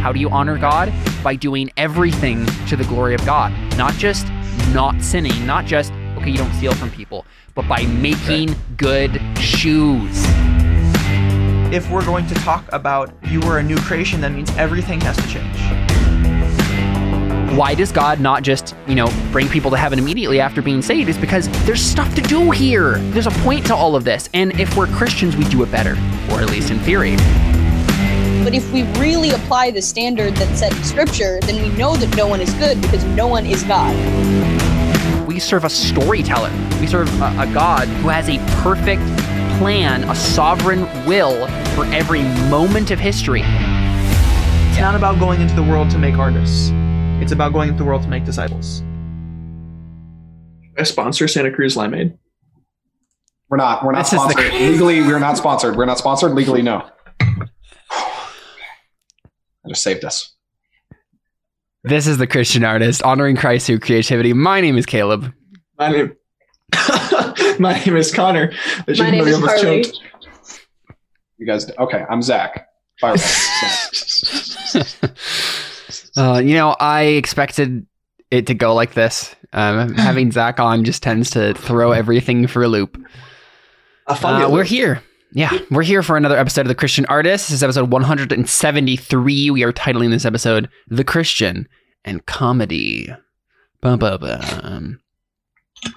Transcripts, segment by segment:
How do you honor God? By doing everything to the glory of God, not just not sinning, not just, okay, you don't steal from people, but by making good shoes. If we're going to talk about you were a new creation, that means everything has to change. Why does God not just, you know, bring people to heaven immediately after being saved? Is because there's stuff to do here. There's a point to all of this. And if we're Christians, we do it better, or at least in theory. But if we really apply the standard that's set in scripture, then we know that no one is good because no one is God. We serve a storyteller. We serve a, a God who has a perfect plan, a sovereign will for every moment of history. It's not about going into the world to make artists. It's about going into the world to make disciples. I sponsor Santa Cruz Limeade. We're not. We're not This is the- sponsored. Legally, we're not sponsored. We're not sponsored. Legally, no. I just saved us. This is the Christian artist, honoring Christ through creativity. My name is Caleb. My name. My name is Connor. I My name is you Carly. choked. You guys. Okay, I'm Zach. Fireball. Uh, you know, I expected it to go like this. Um, having Zach on just tends to throw everything for a loop. A Uh, little- we're here. Yeah, we're here for another episode of The Christian Artist. This is episode 173. We are titling this episode The Christian and Comedy. Bum, bum, bum.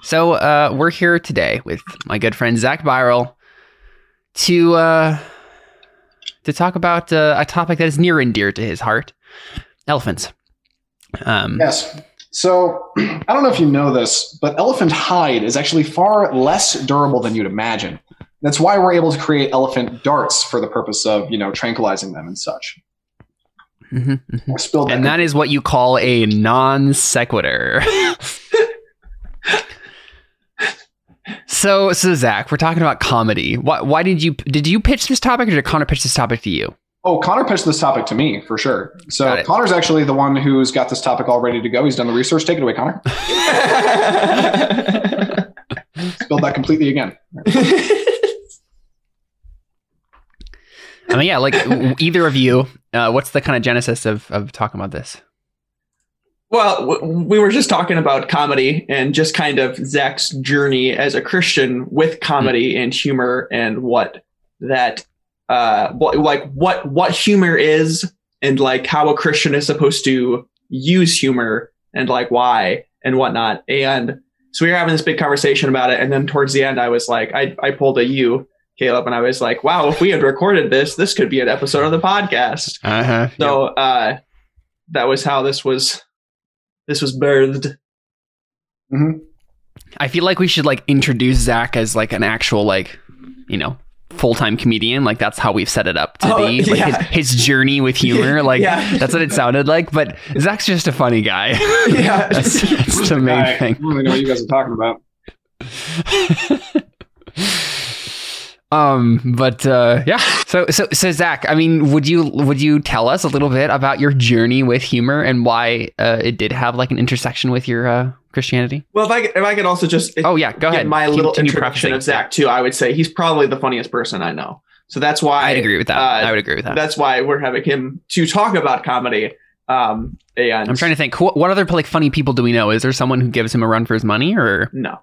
So, uh, we're here today with my good friend Zach Baierl to uh, to talk about uh, a topic that is near and dear to his heart elephants. Um, Yes. So I don't know if you know this, but elephant hide is actually far less durable than you'd imagine. That's why we're able to create elephant darts for the purpose of, you know, tranquilizing them and such. mhm, mhm. I spilled And that is what you call a non sequitur. so, so Zach, we're talking about comedy. Why, why did you did you pitch this topic, or did Connor pitch this topic to you? Oh, Connor pitched this topic to me for sure. So. Connor's actually the one who's got this topic all ready to go. He's done the research. Take it away, Connor. Spilled that completely again. I mean, yeah, like either of you, uh, what's the kind of genesis of of talking about this? Well, w- we were just talking about comedy and just kind of Zach's journey as a Christian with comedy and humor and what that, uh, what, like what what humor is and like how a Christian is supposed to use humor and like why and whatnot. And so we were having this big conversation about it, and then towards the end, I was like, I I pulled a you, Caleb, and I was like, wow, if we had recorded this, this could be an episode of the podcast. Uh huh. So uh, that was how this was. This was birthed. I feel like we should like introduce Zach as like an actual like, you know, full time comedian. Like that's how we've set it up to Oh, be. Like yeah. his, his journey with humor. Like Yeah. that's what it sounded like. But Zach's just a funny guy. Yeah. that's, that's the main I thing. don't really know what you guys are talking about. Um, but uh, yeah. So so so Zach, I mean, would you would you tell us a little bit about your journey with humor and why uh, it did have like an intersection with your uh, Christianity? Well, if I could- if I could also just Oh yeah, go ahead. my Keep- little continue introduction of Zach too, I would say he's probably the funniest person I know. So that's why I'd agree with that. uh, I would agree with that. That's why we're having him to talk about comedy. Um, and I'm trying to think. What, what other like funny people do we know? Is there someone who gives him a run for his money, or No,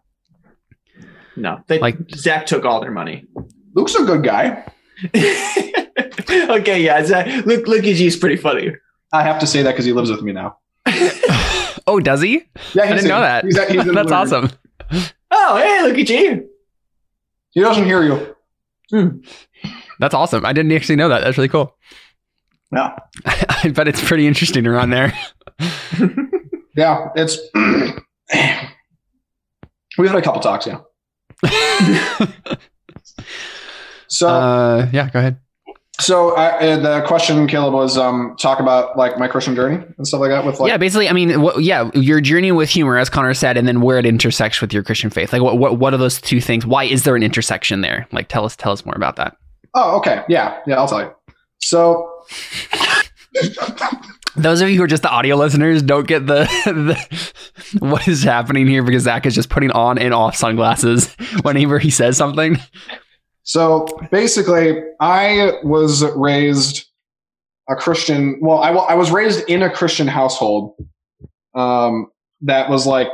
no. They, Like- Zach took all their money. Luke's a good guy. okay, yeah. Zach, uh, Luke, Lukey G is pretty funny. I have to say that because he lives with me now. oh, does he? Yeah, I didn't he's know that. He's, he's That's the- awesome. Oh, hey, Lukey G. He doesn't hear you. Hmm. That's awesome. I didn't actually know that. That's really cool. Yeah. I bet it's pretty interesting around there. Yeah, it's. We've had a couple talks, yeah. So, uh, yeah, go ahead. so I, uh, the question, Caleb, was um, talk about like my Christian journey and stuff like that. With like, yeah, basically, I mean, what, yeah, your journey with humor, as Connor said, and then where it intersects with your Christian faith. Like, what, what, what are those two things? Why is there an intersection there? Like, tell us, tell us more about that. oh, okay, yeah, yeah, I'll tell you. So, Those of you who are just the audio listeners don't get the, the what is happening here because Zach is just putting on and off sunglasses whenever he says something. So basically, I was raised a Christian. Well, I, I was raised in a Christian household um, that was like,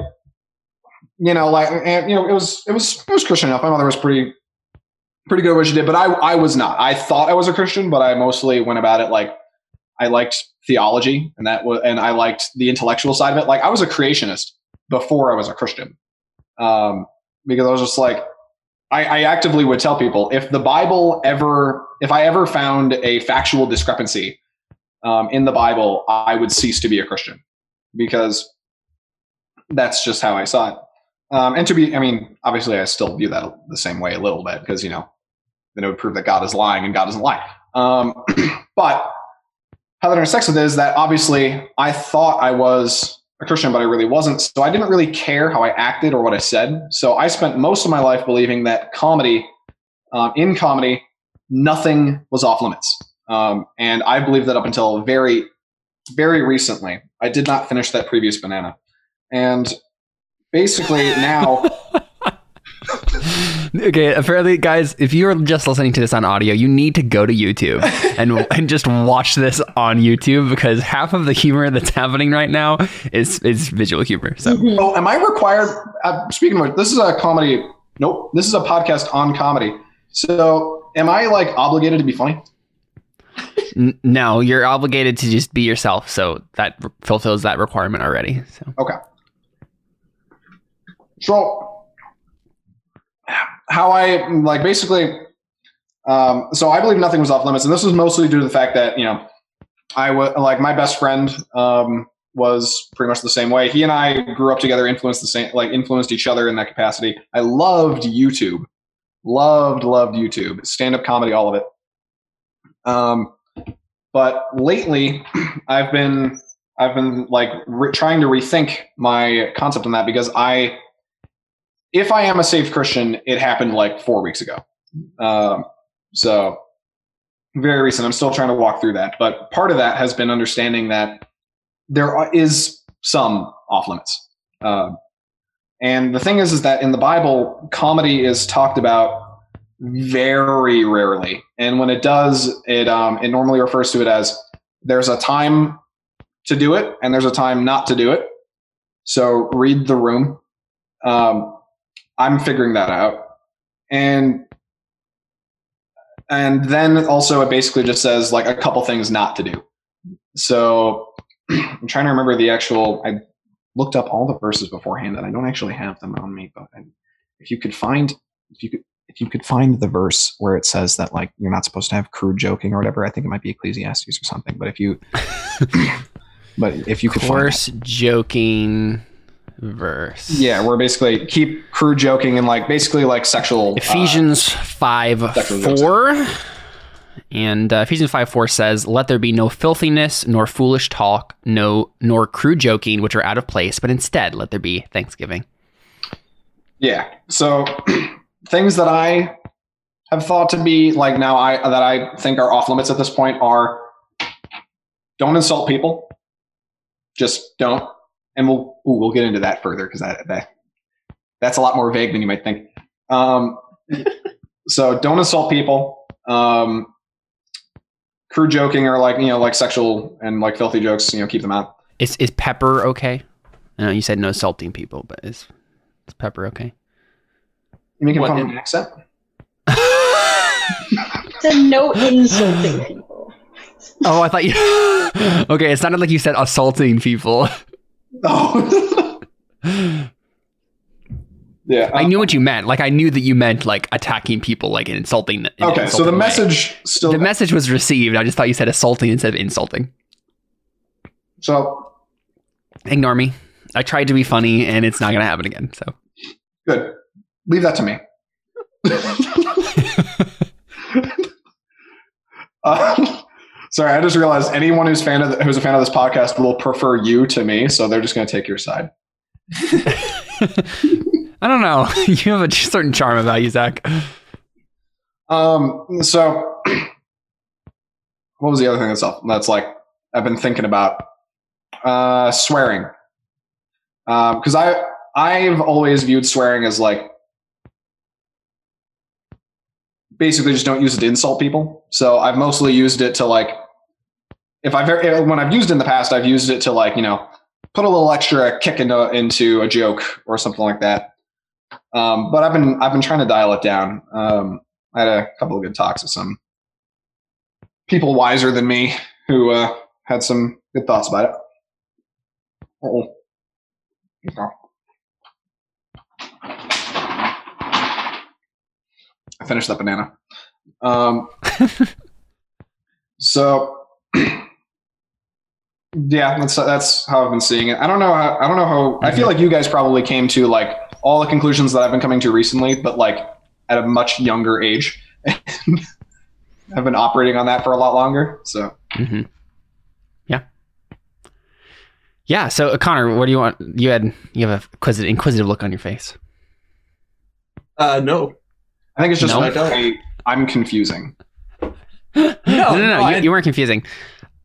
you know, like and, you know, it was it was it was Christian enough. My mother was pretty pretty good at what she did, but I I was not. I thought I was a Christian, but I mostly went about it like I liked theology, and that was and I liked the intellectual side of it. Like I was a creationist before I was a Christian, um, because I was just like. I, I actively would tell people if the Bible ever, if I ever found a factual discrepancy um, in the Bible, I would cease to be a Christian because that's just how I saw it. Um, and to be, I mean, obviously, I still view that the same way a little bit because you know, then it would prove that God is lying and God doesn't lie. Um, but how that intersects with it is that obviously I thought I was a Christian, but I really wasn't. So I didn't really care how I acted or what I said. So I spent most of my life believing that comedy, um, in comedy, nothing was off limits. Um, and I believed that up until very, very recently. I did not finish that previous banana. And basically now, Okay, apparently, guys, if you're just listening to this on audio, you need to go to YouTube and and just watch this on YouTube because half of the humor that's happening right now is is visual humor. So oh, am I required? Uh, speaking of which, this is a comedy. Nope, this is a podcast on comedy. So am I like obligated to be funny? no, you're obligated to just be yourself. So that r- fulfills that requirement already. So Okay. So, how I like basically, um, so I believe nothing was off limits, and this was mostly due to the fact that you know, I was like my best friend um, was pretty much the same way. He and I grew up together, influenced the same, like influenced each other in that capacity. I loved YouTube, loved loved YouTube, stand up comedy, all of it. Um, but lately, I've been I've been like re- trying to rethink my concept on that because I, if I am a saved Christian, it happened like four weeks ago. Um, so very recent. I'm still trying to walk through that, but part of that has been understanding that there is some off limits. Um, and the thing is, is that in the Bible, comedy is talked about very rarely, and when it does, it um, it normally refers to it as there's a time to do it and there's a time not to do it. So read the room. Um, I'm figuring that out. And and then also it basically just says like a couple things not to do. So I'm trying to remember the actual I looked up all the verses beforehand and I don't actually have them on me, but I, if you could find if you could if you could find the verse where it says that like you're not supposed to have crude joking or whatever, I think it might be Ecclesiastes or something. But if you but if you could coarse joking verse. Yeah, we're basically keep crew joking and like basically like sexual. uh, Ephesians 5 Sexual jokes. 4. And uh, Ephesians 5 4 says, Let there be no filthiness, nor foolish talk, no nor crude joking, which are out of place, but instead let there be thanksgiving. yeah. So things that I have thought to be like now I that I think are off limits at this point are don't insult people. Just don't. And we'll ooh, we'll get into that further because that, that that's a lot more vague than you might think. Um, so don't insult people. Um, crew joking or like you know like sexual and like filthy jokes. You know, keep them out. Is, is pepper okay? I know you said no salting people, but is, is pepper okay? You making What fun of in- an accent? To no insulting people. Oh, I thought you. okay, it sounded like you said assaulting people. Oh. yeah. I uh, knew what you meant. Like I knew that you meant like attacking people, like and insulting. in okay, so the way. message still. the message was received. I just thought you said assaulting instead of insulting. so Ignore me. I tried to be funny, and it's not gonna happen again. So good. Leave that to me. uh, sorry, I just realized anyone who's fan of the, who's a fan of this podcast will prefer you to me, so they're just going to take your side. I don't know. you have a certain charm about you, Zach. Um, so what was the other thing that's up? That's like I've been thinking about uh, swearing because I I've always viewed swearing as like basically just don't use it to insult people. So I've mostly used it to like if I've eh, when I've used it in the past, I've used it to like you know put a little extra kick into into a joke or something like that. Um, but I've been I've been trying to dial it down. Um, I had a couple of good talks with some people wiser than me who uh, had some good thoughts about it. Uh-oh. Okay. I finished that banana. Um, so yeah, that's that's how I've been seeing it. I don't know. How, I don't know how. I feel like you guys probably came to like all the conclusions that I've been coming to recently, but like at a much younger age. I've been operating on that for a lot longer. So hmm Yeah. Yeah. So uh, Connor, what do you want? You had you have a inquisitive, inquisitive look on your face. Uh, no. I think it's just No, I don't. I, I'm confusing. no, no, no, no, I- you, you weren't confusing.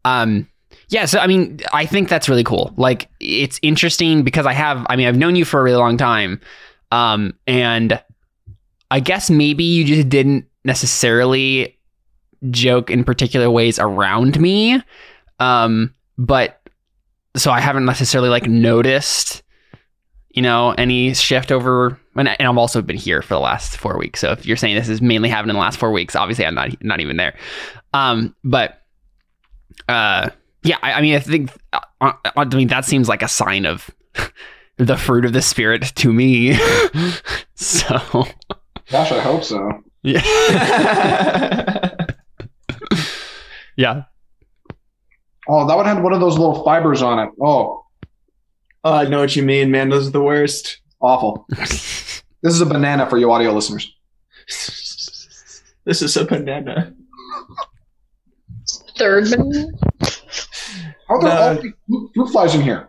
Um, yeah, so I mean, I think that's really cool. Like, it's interesting because I have, I mean, I've known you for a really long time, um, and I guess maybe you just didn't necessarily joke in particular ways around me, um, but so I haven't necessarily like noticed, you know, any shift over. And, and I've also been here for the last four weeks. So if you're saying this is mainly happening in the last four weeks, obviously I'm not not even there. Um, but uh, yeah, I, I mean, I think uh, I mean that seems like a sign of the fruit of the spirit to me. so Gosh, I hope so. yeah, yeah. Oh, that one had one of those little fibers on it. Oh, Oh, I know what you mean, man. Those are the worst. awful. This is a banana for you audio listeners. this is a banana. Third banana? How are there No. all these uh, fruit- fruit flies in here?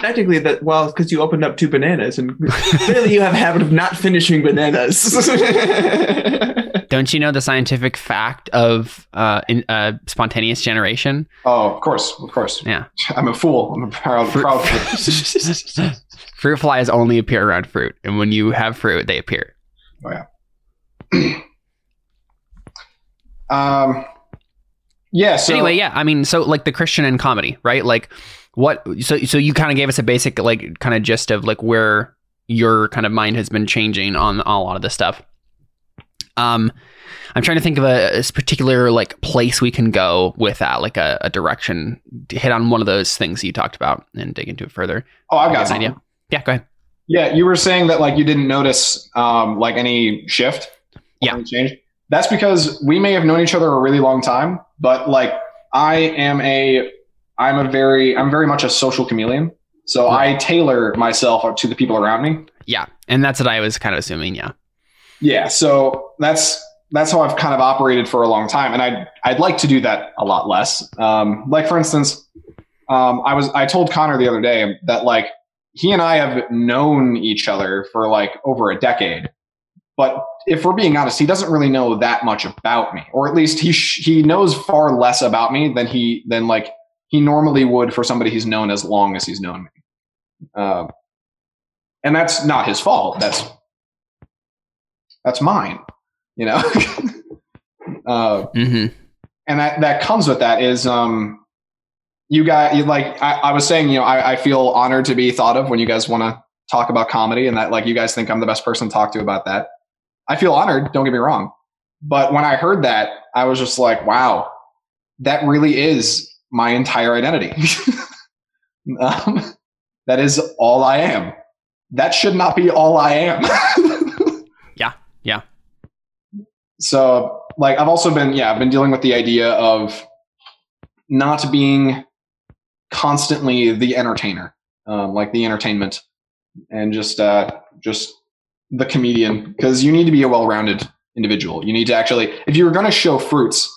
Technically, that well, because you opened up two bananas, and clearly you have a habit of not finishing bananas. Don't you know the scientific fact of uh, in, uh, spontaneous generation? Oh, of course, of course. Yeah. I'm a fool. I'm a proud, Fruit- proud fool. Fruit flies only appear around fruit, and when you have fruit, they appear. Oh yeah. um, yeah. So anyway, yeah, I mean, so like the Christian and comedy, right? Like, what? So, so you kind of gave us a basic, like, kind of gist of like where your kind of mind has been changing on, on a lot of this stuff. Um, I'm trying to think of a, a particular like place we can go with that, like a, a direction. To hit on one of those things you talked about and dig into it further. oh, I've got an idea. Yeah, go ahead. Yeah, you were saying that like you didn't notice um, like any shift. Yeah. any change. That's because we may have known each other a really long time, but like I am a, I'm a very, I'm very much a social chameleon. So I tailor myself to the people around me. Yeah, and that's what I was kind of assuming. Yeah. Yeah, so that's that's how I've kind of operated for a long time, and I'd I'd like to do that a lot less. Um, like for instance, um, I was I told Connor the other day that like he and I have known each other for like over a decade, but if we're being honest, he doesn't really know that much about me, or at least he sh- he knows far less about me than he than like he normally would for somebody he's known as long as he's known me. Uh, and that's not his fault. That's that's mine, you know. uh, hmm and that that comes with that is um, you guys like I, I was saying, you know, I, I feel honored to be thought of when you guys want to talk about comedy, and that like you guys think I'm the best person to talk to about that. I feel honored. Don't get me wrong, but when I heard that, I was just like, wow, that really is my entire identity. um, that is all I am. That should not be all I am. So, like, I've also been, yeah, I've been dealing with the idea of not being constantly the entertainer, um, like the entertainment, and just, uh, just the comedian, because you need to be a well-rounded individual. You need to actually, if you're going to show fruits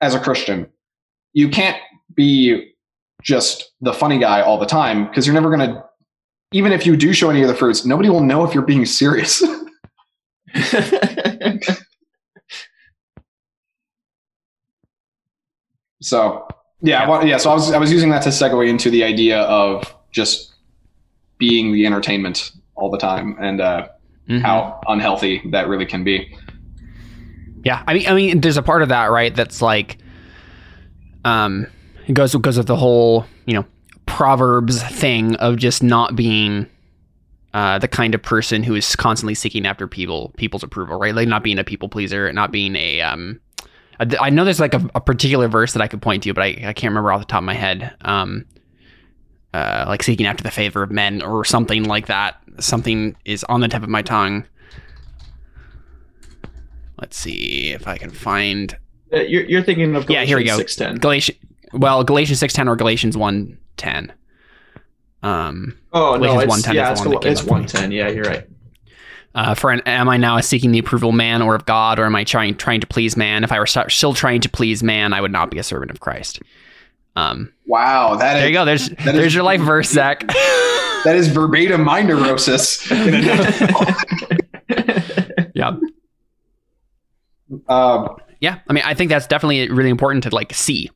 as a Christian, you can't be just the funny guy all the time, because you're never going to. Even if you do show any of the fruits, nobody will know if you're being serious. So yeah, Yeah. well, yeah. So I was I was using that to segue into the idea of just being the entertainment all the time and uh, Mhm. how unhealthy that really can be. Yeah, I mean, I mean, there's a part of that, right? That's like, um, it goes goes with the whole you know proverbs thing of just not being uh, the kind of person who is constantly seeking after people people's approval, right? Like not being a people pleaser, not being a um. I know there's like a, a particular verse that I could point to, but I, I can't remember off the top of my head. Um, uh, like seeking after the favor of men or something like that. Something is on the tip of my tongue. Let's see if I can find Uh, You're, you're thinking of Yeah, here we go. Six ten. Galatians. Well, Galatians six ten or Galatians one ten. Um, Oh no, it's 110 yeah, it's, it's up for me. one ten. Yeah, you're right. Uh, for an, am I now seeking the approval of man or of God, or am I trying trying to please man? If I were st- still trying to please man, I would not be a servant of Christ. Um, Wow, that there is you go. There's is- there's your life verse, Zach. that is verbatim mind neurosis. in a nutshell. yeah, um, yeah. I mean, I think that's definitely really important to like see,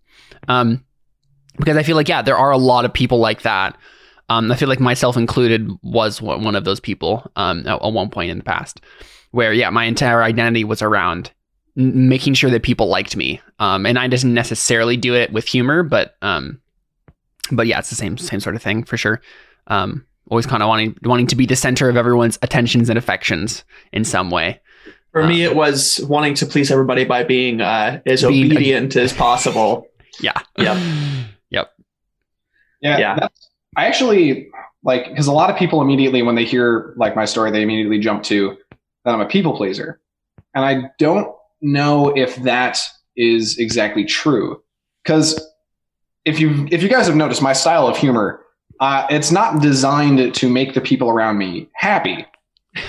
um, because I feel like yeah, there are a lot of people like that. Um, I feel like myself included was one one of those people um, at, at one point in the past, where yeah, my entire identity was around n- making sure that people liked me, um, and I didn't necessarily do it with humor, but um, but yeah, it's the same same sort of thing for sure. Um, always kind of wanting wanting to be the center of everyone's attentions and affections in some way. For me, it was wanting to please everybody by being uh, as Being- obedient as possible. Yeah. Yep. Yep. yeah, Yeah. That's, I actually like because a lot of people immediately when they hear like my story, they immediately jump to that I'm a people pleaser, and I don't know if that is exactly true because if you if you guys have noticed my style of humor, uh, it's not designed to make the people around me happy.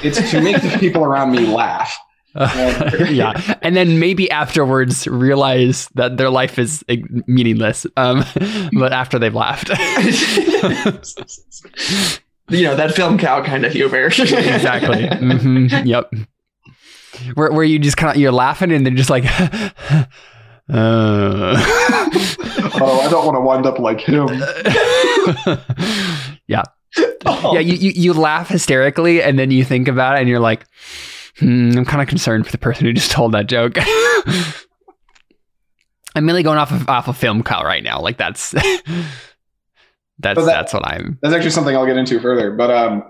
It's to make the people around me laugh. yeah, and then maybe afterwards realize that their life is meaningless. Um, but after they've laughed, you know that FilmCow kind of humor. exactly. hmm Yep. Where where you just kind of you're laughing and they're just like, uh. Oh, I don't want to wind up like him. yeah, Oh. yeah. You, you you laugh hysterically and then you think about it and you're like, hmm, I'm kind of concerned for the person who just told that joke. I'm mainly going off of off of FilmCow right now. Like that's that's that- that's what I'm. That's actually something I'll get into further. But um,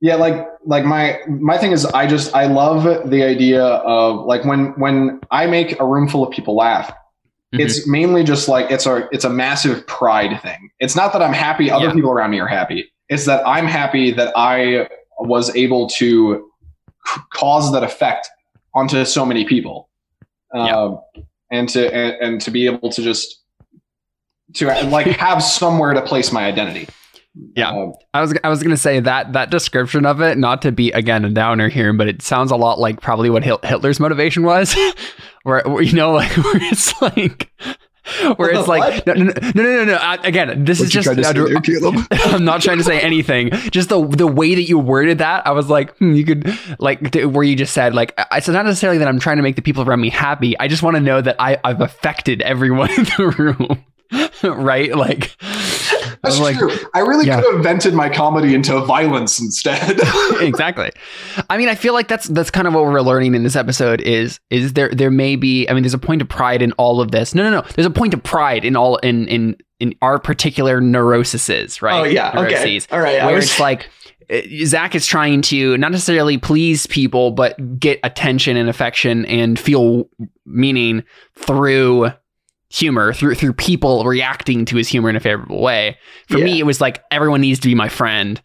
yeah, like like my my thing is, I just I love the idea of like when when I make a room full of people laugh. Mhm. It's mainly just like it's a it's a massive pride thing. It's not that I'm happy other Yeah. people around me are happy. It's that I'm happy that I was able to cause that effect onto so many people. Yeah. Um, and to and, and to be able to just to like have somewhere to place my identity. Yeah. Um, I was I was gonna say that that description of it, not to be again a downer here, but it sounds a lot like probably what Hitler's motivation was, where, where, you know, like where it's like. Where it's like no no no no no, no. I, again this is just I'm not trying to say anything. Just the the way that you worded that I was like hmm, you could like where you just said like I- it's not necessarily that I'm trying to make the people around me happy. I just want to know that I I've affected everyone in the room right? Like I That's like, true. I really Yeah. could have vented my comedy into violence instead. exactly. I mean, I feel like that's that's kind of what we're learning in this episode is is there there may be I mean there's a point of pride in all of this. No, no, no. There's a point of pride in all in in in our particular neuroses, right? Oh yeah. okay. All right. Where was- it's like uh, Zach is trying to not necessarily please people, but get attention and affection and feel meaning through humor, through through people reacting to his humor in a favorable way. For me, it was like everyone needs to be my friend.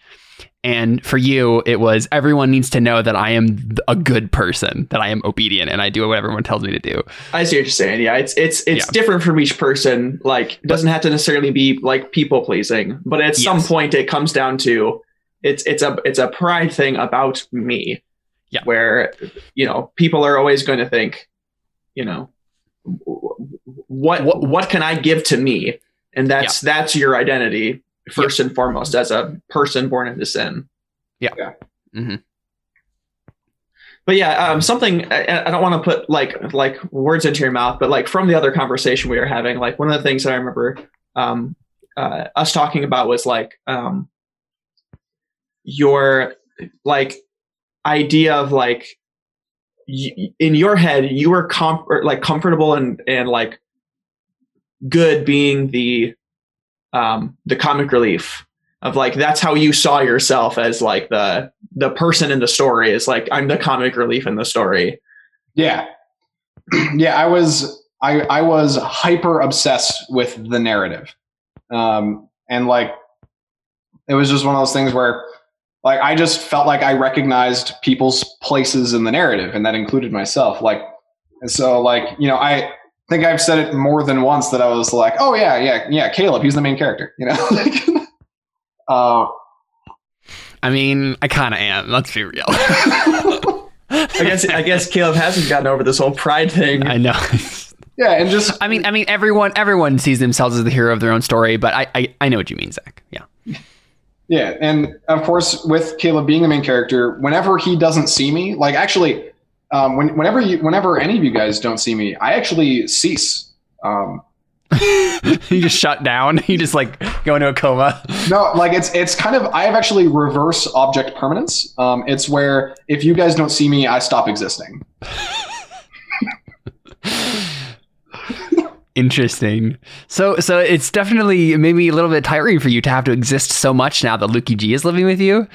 And for you, it was everyone needs to know that I am a good person, that I am obedient, and I do what everyone tells me to do. I see what you're saying. Yeah, it's it's it's Yeah. different from each person. Like, it doesn't have to necessarily be like people pleasing, but at some point, it comes down to it's it's a it's a pride thing about me. Yeah. where you know people are always going to think, you know, what What- what, can I give to me, and that's that's your identity first and foremost as a person born into sin. Mhm. But yeah, um, something I, I don't want to put like like words into your mouth, but like from the other conversation we were having, like one of the things that I remember um, uh, us talking about was like um, your like idea of like y- in your head you were com- or, like comfortable and and like good being the um the comic relief of like that's how you saw yourself as like the the person in the story is like I'm the comic relief in the story. Yeah. yeah, I was I I was hyper obsessed with the narrative. Um and like it was just one of those things where like I just felt like I recognized people's places in the narrative and that included myself. Like and so like, you know, I think I've said it more than once that I was like, "Oh yeah, yeah, yeah, Caleb, he's the main character," you know? like uh I mean, I kind of am. Let's be real. I guess I guess Caleb hasn't gotten over this whole pride thing. I know. yeah, and just I mean, I mean, everyone, everyone sees themselves as the hero of their own story, but I, I, I know what you mean, Zach. Yeah. Yeah, and of course, with Caleb being the main character, whenever he doesn't see me, like actually, um, when, whenever you, whenever any of you guys don't see me, I actually cease. Um, you just shut down. You just like go into a coma. no, like it's it's kind of I have actually reverse object permanence. Um, it's where if you guys don't see me, I stop existing. Interesting. So, so it's definitely maybe a little bit tiring for you to have to exist so much now that Lukey G is living with you.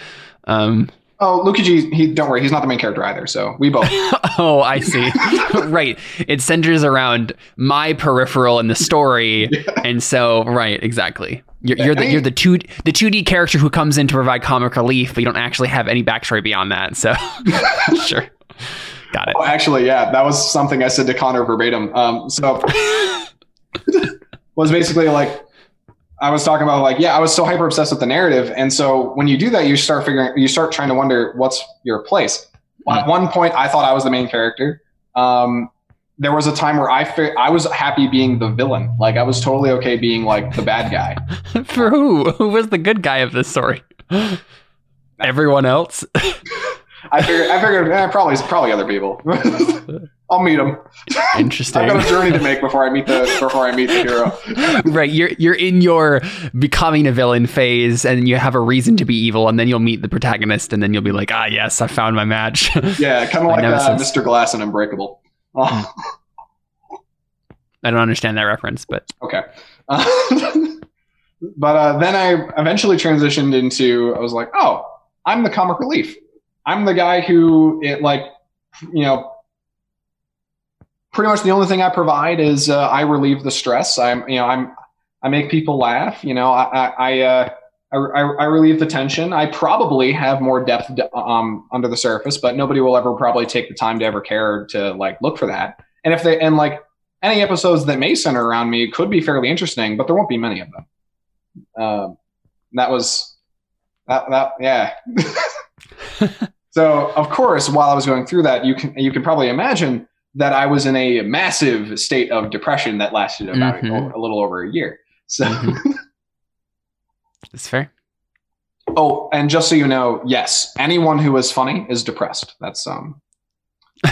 Um, Oh, Lukey G, he don't worry, he's not the main character either. So we both. oh, I see. right. It centers around my peripheral in the story, and so right, exactly. You're, you're the you're the two the two D character who comes in to provide comic relief, but you don't actually have any backstory beyond that. So, sure, got it. Oh, actually, yeah, that was something I said to Connor verbatim. Um, so was basically like I was talking about like, yeah, I was so hyper obsessed with the narrative. And so when you do that, you start figuring, you start trying to wonder what's your place. Mm. At one point, I thought I was the main character. Um, there was a time where I fi- I was happy being the villain. Like I was totally okay being like the bad guy. For who? Who was the good guy of this story? Everyone else. I figured, I figured, eh, probably, probably other people. I'll meet them. Interesting. I've got a journey to make before I meet the before I meet the hero. right you're you're in your becoming a villain phase and you have a reason to be evil and then you'll meet the protagonist and then you'll be like ah yes i found my match Yeah, kind of like uh. Mr. Glass and Unbreakable. Oh, i don't understand that reference but okay. Uh, but uh, then I eventually transitioned into I was like, oh, I'm the comic relief. I'm the guy who it like, you know. Pretty much the only thing I provide is uh, I relieve the stress. I'm, you know, I'm, I make people laugh. You know, I, I, I uh, I, I, relieve the tension. I probably have more depth um, under the surface, but nobody will ever probably take the time to ever care to like look for that. And if they and like any episodes that may center around me could be fairly interesting, but there won't be many of them. Um, that was that that yeah. so of course, while I was going through that, you can you can probably imagine that I was in a massive state of depression that lasted about Mhm. a, little over a year. So. Mhm. that's fair Oh, and just so you know, yes, anyone who is funny is depressed. That's um.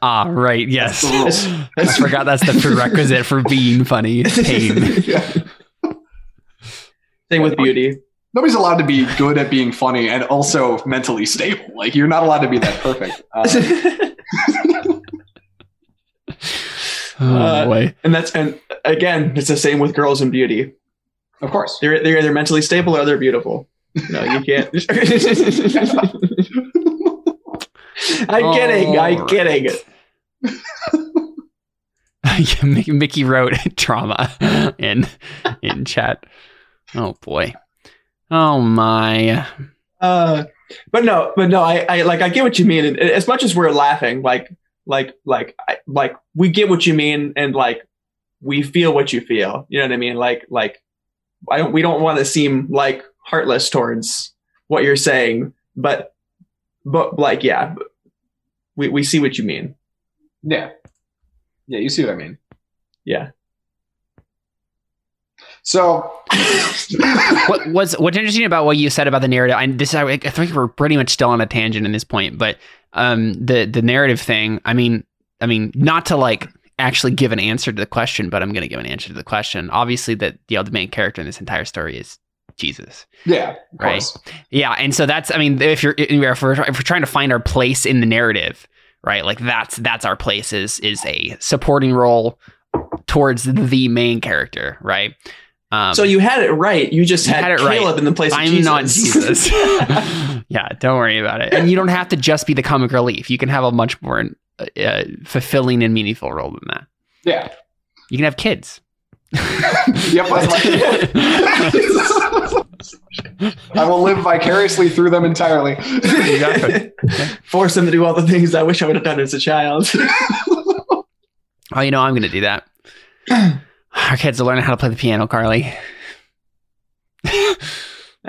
ah right yes the rules. i forgot that's the prerequisite for being funny pain Same with beauty. Nobody's allowed to be good at being funny and also mentally stable. Like you're not allowed to be that perfect. Uh, oh Uh, boy and that's and again, it's the same with girls and beauty. of course. They're they're either mentally stable or they're beautiful. No, you can't. I'm kidding. I'm All kidding. Yeah, Mickey- Mickey wrote trauma in in chat. Oh boy. Oh my. Uh, but no, but no, I, I like I get what you mean. And as much as we're laughing, like like like I, like we get what you mean, and like we feel what you feel. You know what I mean? Like like I don't we don't want to seem like heartless towards what you're saying, but but like yeah, we we see what you mean. Yeah. Yeah, you see what I mean. Yeah. So what what's what's interesting about what you said about the narrative and this I, I think we're pretty much still on a tangent in this point but um the the narrative thing i mean i mean not to like actually give an answer to the question but i'm going to give an answer to the question obviously that you know the main character in this entire story is jesus yeah, Right. course. yeah and so that's i mean if you're if we're, if we're trying to find our place in the narrative right like that's that's our place is is a supporting role towards the main character, right? Um, so you had it right. You just You had, had it right. Caleb in the place of I'm Jesus. not Jesus. yeah, don't worry about it. And you don't have to just be the comic relief. You can have a much more uh, fulfilling and meaningful role than that. Yeah. You can have kids. Yep. I will live vicariously through them entirely. Exactly. Force them to do all the things I wish I would have done as a child. Oh, you know, I'm going to do that. Our kids are learning how to play the piano, Carly. I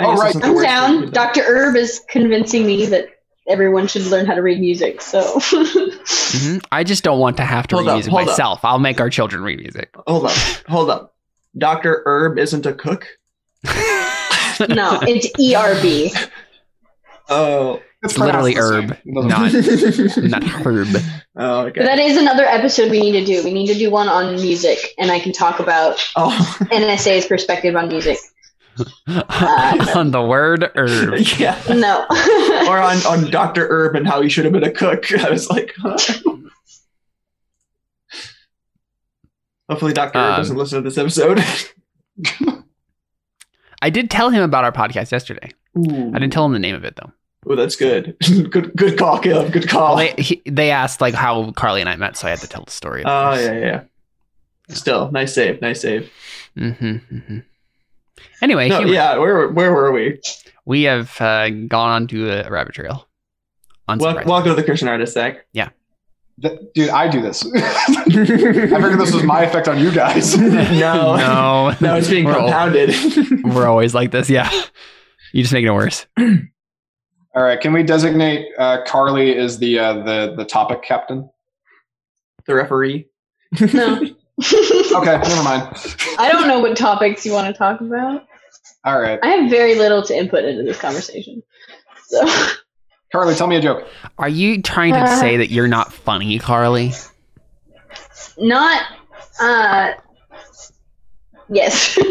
All guess right. that's the I'm down. thing we've done. Dr. Herb is convincing me that everyone should learn how to read music. So Mhm. I just don't want to have to Hold read up, music hold up. myself. I'll make our children read music. Hold up. Hold up. Dr. Herb isn't a cook? no, it's E ERB. Oh. It's Literally herb, same. It doesn't- not not herb. oh, okay. that is another episode we need to do. We need to do one on music, and I can talk about Oh. NSA's perspective on music. on the word herb. yeah. No. Or on, on Dr. Herb and how he should have been a cook. I was like, huh? Hopefully, Dr. Herb Um, doesn't listen to this episode. I did tell him about our podcast yesterday. Ooh. I didn't tell him the name of it though. Oh, that's good. good good call, Caleb. Good call. Well, they he, they asked like how Carly and I met, so I had to tell the story. Oh, yeah, yeah, yeah. Still, nice save. Nice save. hmm hmm Anyway, No, humor. yeah, where, where were we? we have uh, gone on to a rabbit trail. Wel- Unsurprisingly. welcome to the Christian Artist, Zach. Th- Dude, I do this. I figured this was my effect on you guys. no. no, No, it's being we're, al- compounded. we're always like this. Yeah, you just making it worse. All right, can we designate uh, Carly as the uh, the the topic captain? the referee. no. Okay, never mind. I don't know what topics you want to talk about. All right, I have very little to input into this conversation. So Carly, tell me a joke. Are you trying to Uh. say that you're not funny, Carly? not uh yes.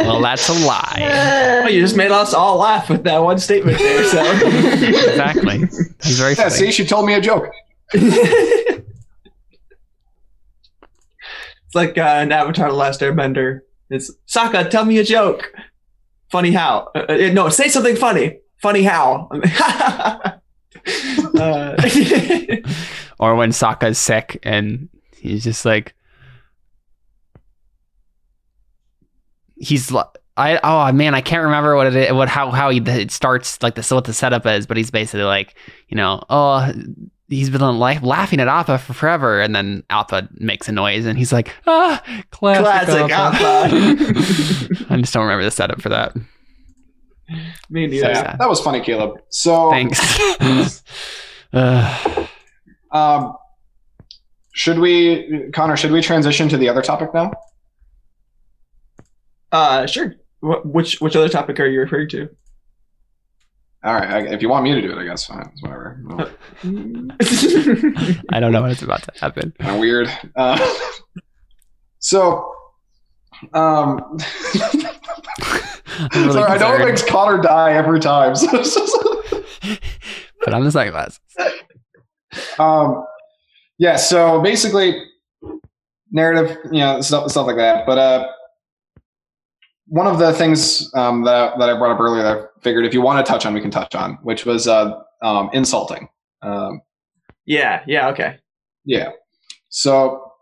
Well, that's a lie. Oh, you just made us all laugh with that one statement there. So exactly. He's very Yeah, funny. see, she told me a joke. it's like uh, an Avatar: The Last Airbender. It's Sokka, tell me a joke. Funny how? Uh, uh, no, say something funny. Funny how? uh, or when Sokka's sick and he's just like he's li- I oh man I can't remember what it is, what how how he it starts like the what the setup is but he's basically like you know oh he's been like laughing at Appa for forever and then Appa makes a noise and he's like ah classic, Classic Appa. I just don't remember the setup for that me So neither. sad. That was funny, Caleb. So, thanks uh, um, should we, Connor? Should we transition to the other topic now? Uh, sure. Wh- which which other topic are you referring to? All right, I, if you want me to do it, I guess fine. It's whatever. I don't know what's about to happen kind of weird. Uh, so, um, I'm really sorry, I know it concerned. makes Connor die every time. Put on the sunglasses. um, yeah. So basically, narrative, you know, stuff, stuff like that. But uh, one of the things um, that that I brought up earlier that I figured if you want to touch on, we can touch on, which was uh, um, insulting. Um, yeah. Yeah. Okay. yeah. So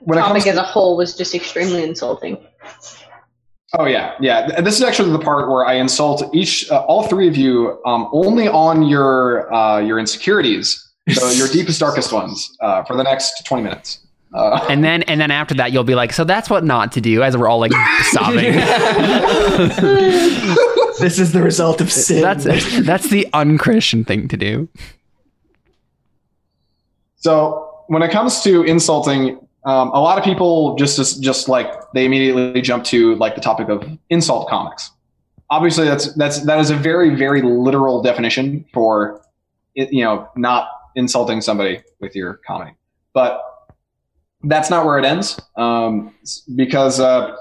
when it comes topic to as a whole was just extremely insulting. Oh yeah, yeah. And this is actually the part where I insult each, uh, all three of you, um, only on your uh, your insecurities, so your deepest, darkest ones, uh, for the next twenty minutes. Uh, And then and then after that you'll be like, so that's what not to do as we're all like sobbing. This is the result of sin. that's that's the unchristian thing to do. so when it comes to insulting, um, a lot of people just, just just like they immediately jump to like the topic of insult comics. Obviously, that's that's that is a very very literal definition for it, you know not insulting somebody with your comedy, but that's not where it ends um, because uh,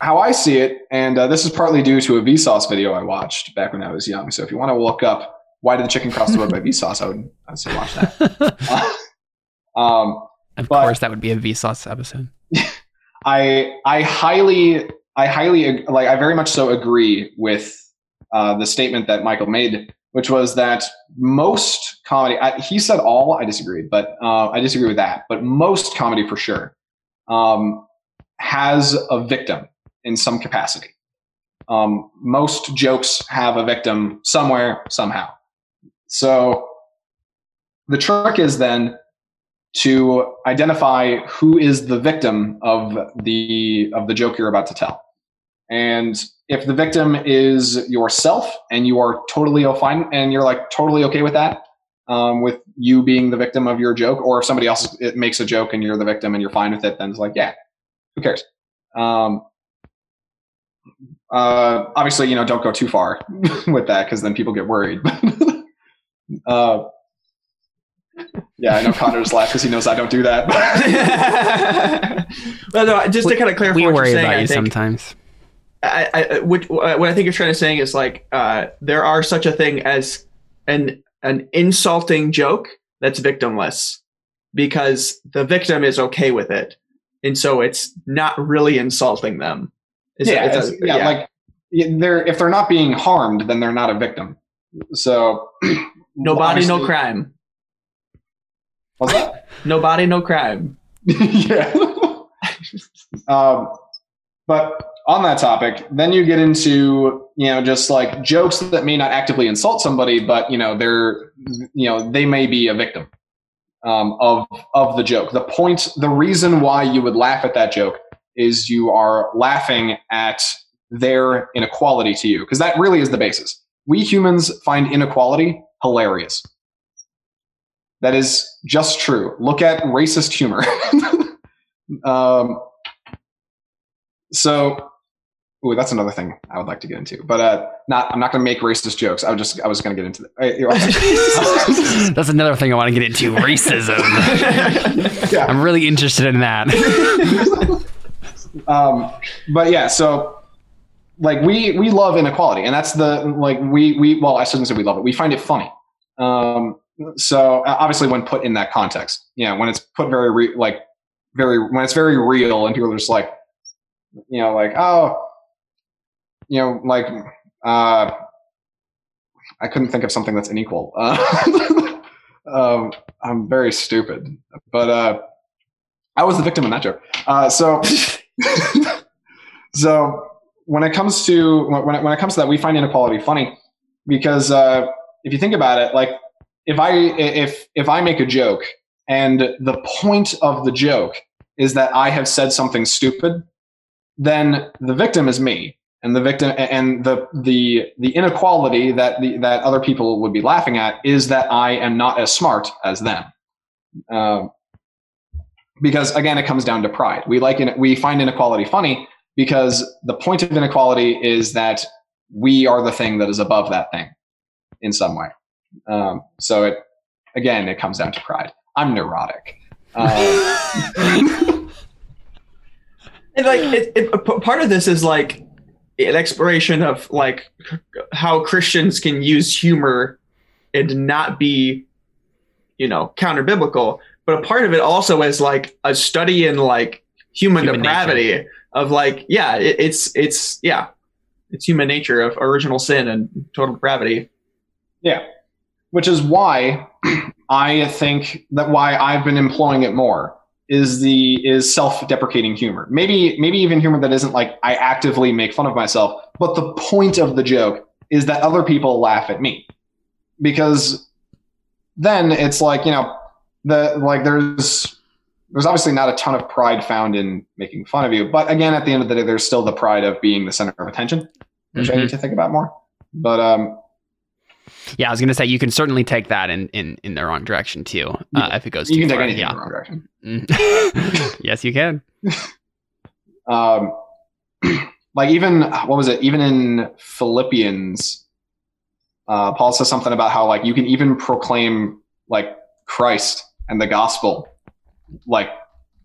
how I see it, and uh, this is partly due to a Vsauce video I watched back when I was young. So if you want to look up "Why Did the Chicken Cross the Road" by Vsauce, I would I'd say watch that. um, Of But- course, that would be a Vsauce episode. I I highly I highly like I very much so agree with uh, the statement that Michael made, which was that most comedy. I, he said all. I disagree, but uh, I disagree with that. But most comedy, for sure, um, has a victim in some capacity. Um, most jokes have a victim somewhere somehow. So the trick is then to identify who is the victim of the of the joke you're about to tell. And if the victim is yourself and you are totally fine and you're like totally okay with that, um, with you being the victim of your joke, or if somebody else it makes a joke and you're the victim and you're fine with it, then it's like, yeah, who cares? Um, uh, obviously, you know, don't go too far with that because then people get worried. uh, yeah, I know Connor's laugh because he knows I don't do that. well, no, just to kind of clarify We what worry you're saying, about I you think, sometimes. I, I, what, what I think you're trying to saying is like uh, there are such a thing as an an insulting joke that's victimless because the victim is okay with it, and so it's not really insulting them. Is yeah, it- it's- yeah, like they're if they're not being harmed, then they're not a victim. So no body, no crime. What's that? No body, no crime. yeah. um, but on that topic, then you get into you know just like jokes that may not actively insult somebody, but you know they're you know they may be a victim um, of of the joke. The point, the reason why you would laugh at that joke is you are laughing at their inequality to you because that really is the basis. We humans find inequality hilarious. That is just true. Look at racist humor. um, so, ooh, that's another thing I would like to get into, but uh, not. I'm not going to make racist jokes. I was just. I was going to get into that. That's another thing I want to get into racism. yeah. I'm really interested in that. um, but yeah, so like we we love inequality, and that's the like we we well I shouldn't say we love it. We find it funny. Um, so uh, obviously, when put in that context, you know, when it's put very re- like very when it's very real, and people are just like, you know, like oh, you know, like uh, I couldn't think of something that's unequal. Uh, um, I'm very stupid, but uh, I was the victim in that joke. Uh, so. so when it comes to when it, when it comes to that, we find inequality funny because uh, if you think about it, like if I if if I make a joke and the point of the joke is that I have said something stupid, then the victim is me, and the victim and the the the inequality that the that other people would be laughing at is that I am not as smart as them. Um, because again, it comes down to pride. We like we find inequality funny because the point of inequality is that we are the thing that is above that thing in some way. Um, so it again, it comes down to pride. I'm neurotic. Um, And like it, it, part of this is like an exploration of like how Christians can use humor and not be, you know, counter biblical. But a part of it also is like a study in like human, Human depravity of like, yeah, it, it's it's yeah, it's human nature of original sin and total depravity. Yeah. Which is why I think that why I've been employing it more is the is self-deprecating humor. Maybe maybe even humor that isn't like I actively make fun of myself, but the point of the joke is that other people laugh at me. Because then it's like, you know, the like there's there's obviously not a ton of pride found in making fun of you, but again at the end of the day there's still the pride of being the center of attention, which I Mhm. need to think about more. But um Yeah, I was gonna say you can certainly take that in in, in the wrong direction too, uh, Yeah. if it goes too you can take far. anything in the wrong direction. Mm. yes, you can. um, like even what was it even in philippians uh, paul says something about how like you can even proclaim like christ and the gospel like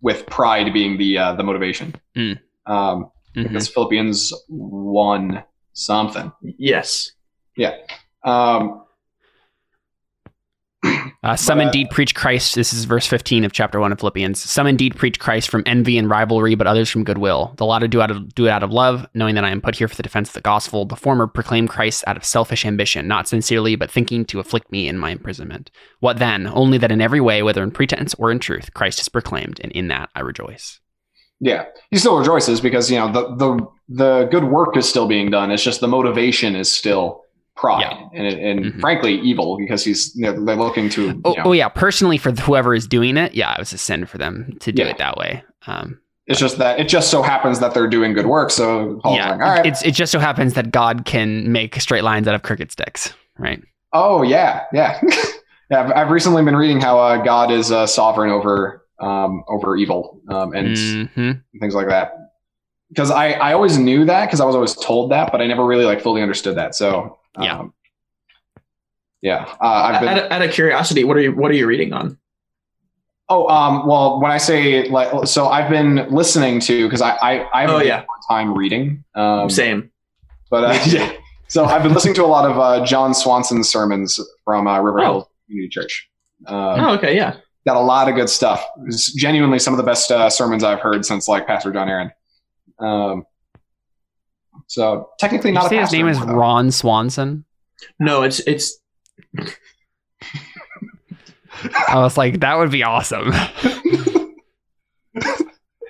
with pride being the uh, the motivation Mm. um, Mhm. because philippians 1 something Yes. Um, Uh, some But, indeed preach Christ. This is verse 15 of chapter 1 of Philippians. Some indeed preach Christ from envy and rivalry, but others from goodwill. The latter do, out of, do it out of love, knowing that I am put here for the defense of the gospel. The former proclaim Christ out of selfish ambition, not sincerely, but thinking to afflict me in my imprisonment. What then? Only that in every way, whether in pretense or in truth, Christ is proclaimed, and in that I rejoice. Yeah, he still rejoices because you know the the the good work is still being done. It's just the motivation is still pride Yeah. and and Mhm. frankly evil because he's you know, they're looking to you Oh, know, oh, yeah. Personally, for whoever is doing it, yeah, it was a sin for them to do Yeah. it that way. Um, it's just that it just so happens that they're doing good work. So Paul's yeah, like, all right, it's it just so happens that God can make straight lines out of crooked sticks, right? oh yeah, yeah, yeah. I've, I've recently been reading how uh, God is uh, sovereign over um, over evil um, and Mhm. things like that. Because I I always knew that because I was always told that, but I never really like fully understood that. So Yeah. um, yeah. Uh, I've been out, of, out of curiosity, what are you what are you reading on? Oh, um, well, when I say like, so I've been listening to because I I I have Oh, yeah. time reading. Um, Same. but uh, Yeah. so I've been listening to a lot of uh, John Swanson's sermons from uh, River Oh. Hill Community Church. Um, Oh, okay, yeah. Got a lot of good stuff. It's genuinely some of the best uh, sermons I've heard since like Pastor John Aaron. Um, so technically Did you not a say his pastor name is though. Ron Swanson? No, it's it's I was like, that would be awesome.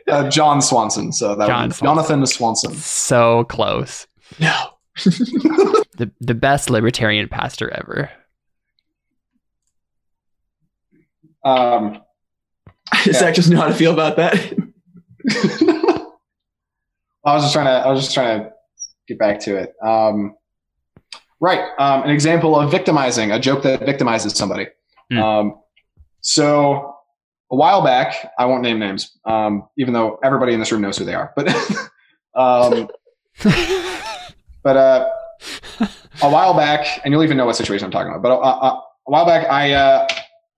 uh, John Swanson. So that John would Swanson. Jonathan Swanson. so close. no. The the best libertarian pastor ever. Um, Zach doesn't know how to feel about that. I was just trying to. I was just trying to get back to it. Um, right. Um, an example of victimizing, a joke that victimizes somebody. Hmm. Um, so a while back, I won't name names, um, even though everybody in this room knows who they are. But um, but uh, a while back, and you'll even know what situation I'm talking about. But uh, uh, a while back, I uh,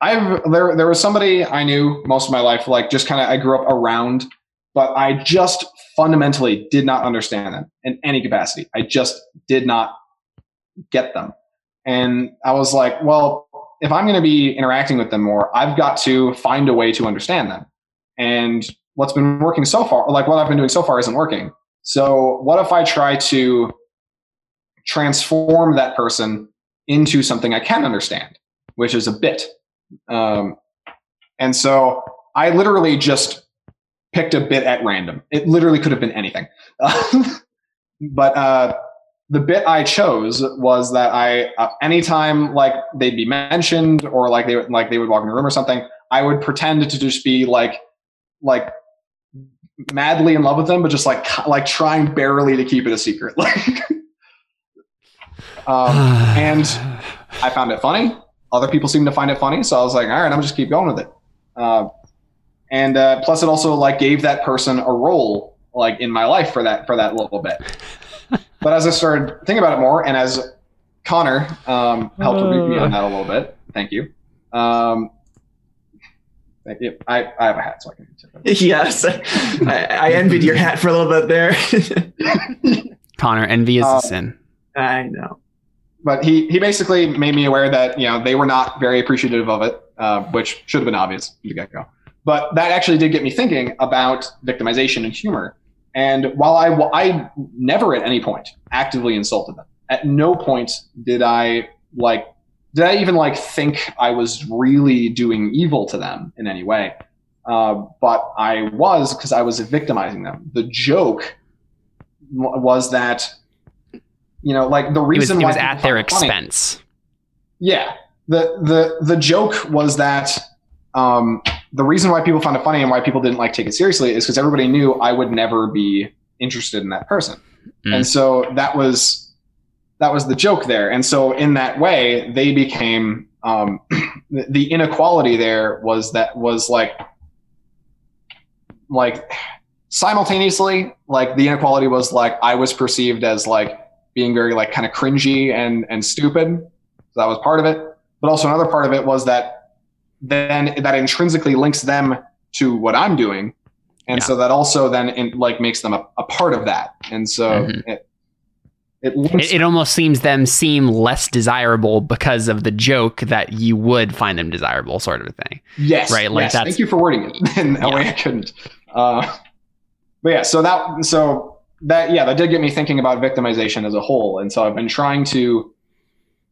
I've there there was somebody I knew most of my life, like just kind of I grew up around, but I just fundamentally did not understand them in any capacity. I just did not get them, and I was like, well, if I'm going to be interacting with them more, I've got to find a way to understand them. And what's been working so far, like what I've been doing so far, isn't working. So what if I try to transform that person into something I can understand, which is a bit. Um, and so I literally just picked a bit at random. It literally could have been anything. but uh, the bit I chose was that I, uh, anytime like they'd be mentioned or like they would like they would walk in the room or something, I would pretend to just be like, like madly in love with them, but just like like trying barely to keep it a secret. Like, um, and I found it funny. Other people seemed to find it funny, so I was like, all right, I'm just keep going with it. Uh, and uh, plus, it also like gave that person a role like in my life for that for that little bit. but as I started thinking about it more, and as Connor um, helped with me on that a little bit, thank you. Um, thank you. I, I have a hat, so I can. tip it. yes, I, I envied your hat for a little bit there. Connor, envy is Um, a sin. I know. but he he basically made me aware that you know they were not very appreciative of it, uh, which should have been obvious from the get go. But that actually did get me thinking about victimization and humor. And while I I never at any point actively insulted them, at no point did I like did I even like think I was really doing evil to them in any way. Uh, but I was because I was victimizing them. The joke w- was that you know like the It was, reason it was at their funny- expense. yeah. The the the joke was that um, the reason why people found it funny and why people didn't like take it seriously is because everybody knew I would never be interested in that person. Mm. And so that was that was the joke there. And so in that way, they became um, the, the inequality there was that was like like simultaneously like the inequality was like I was perceived as like being very like kind of cringy and and stupid. So that was part of it. But also another part of it was that then that intrinsically links them to what I'm doing. And Yeah. so that also then in, like makes them a, a part of that. And so Mhm. it, It It, it almost seems them seem less desirable because of the joke that you would find them desirable, sort of a thing. Yes, Right, like yes. that's- Thank you for wording it in a Yeah. way I couldn't. Uh, but yeah, so that so that yeah, that did get me thinking about victimization as a whole, and so I've been trying to,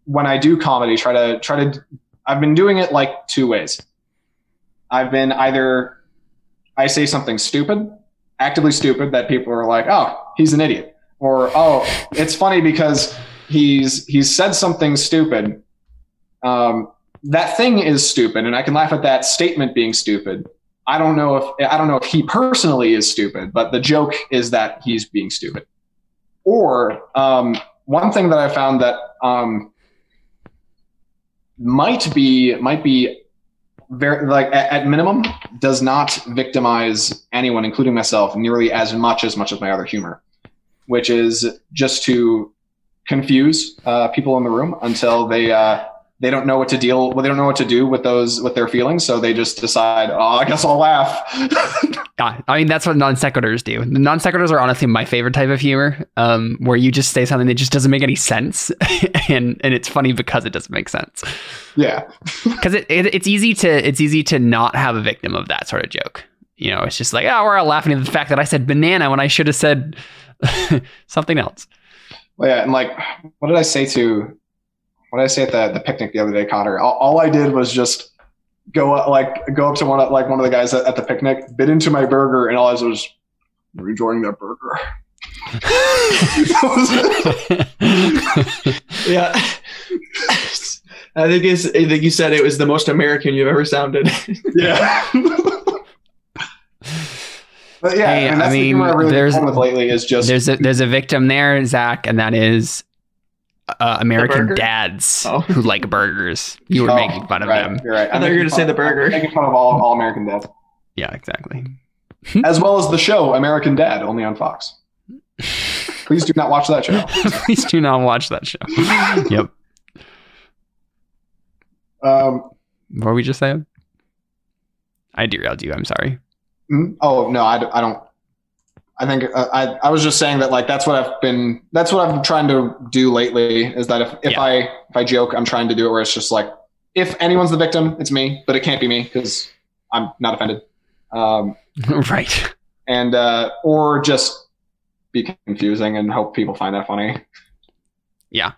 when I do comedy, try to try to. I've been doing it like two ways. I've been either I say something stupid, actively stupid that people are like, oh, he's an idiot, or oh, it's funny because he's he's said something stupid. Um, that thing is stupid and i can laugh at that statement being stupid i don't know if i don't know if he personally is stupid but the joke is that he's being stupid or um, one thing that i found that um, might be might be very like at, at minimum does not victimize anyone including myself nearly as much as much as my other humor which is just to confuse uh, people in the room until they uh, they don't know what to deal well, they don't know what to do with those with their feelings so they just decide oh i guess i'll laugh Yeah, I mean that's what non sequiturs do. The non sequiturs are honestly my favorite type of humor, um, where you just say something that just doesn't make any sense, and and it's funny because it doesn't make sense. yeah Because it, it it's easy to it's easy to not have a victim of that sort of joke. You know, it's just like oh, we're all laughing at the fact that I said banana when I should have said something else. well, yeah and like what did i say to what did i say at the, the picnic the other day connor all, all i did was just go up like go up to one of like one of the guys at, at the picnic bit into my burger and all i was was enjoying that burger Yeah. I think it's, I think you said it was the most American you've ever sounded. yeah but yeah Hey, I mean, humor i've really there's- with lately is just there's a there's a victim there, Zach, and that is uh, American dads Oh. who like burgers. You were Oh, making fun of right, them. You're right. I thought you were gonna say the burger. I'm making fun of all, all American dads, Yeah, exactly. as well as the show American Dad, only on Fox. Please do not watch that show. Please do not watch that show. yep. Um, What were we just saying? I derailed you. I'm sorry. mm, oh no, I don't. I think uh, I I was just saying that like that's what I've been that's what I'm trying to do lately is that if, if Yeah. I if I joke I'm trying to do it where it's just like if anyone's the victim it's me but it can't be me because I'm not offended um, right. and uh, or just be confusing and hope people find that funny. Yeah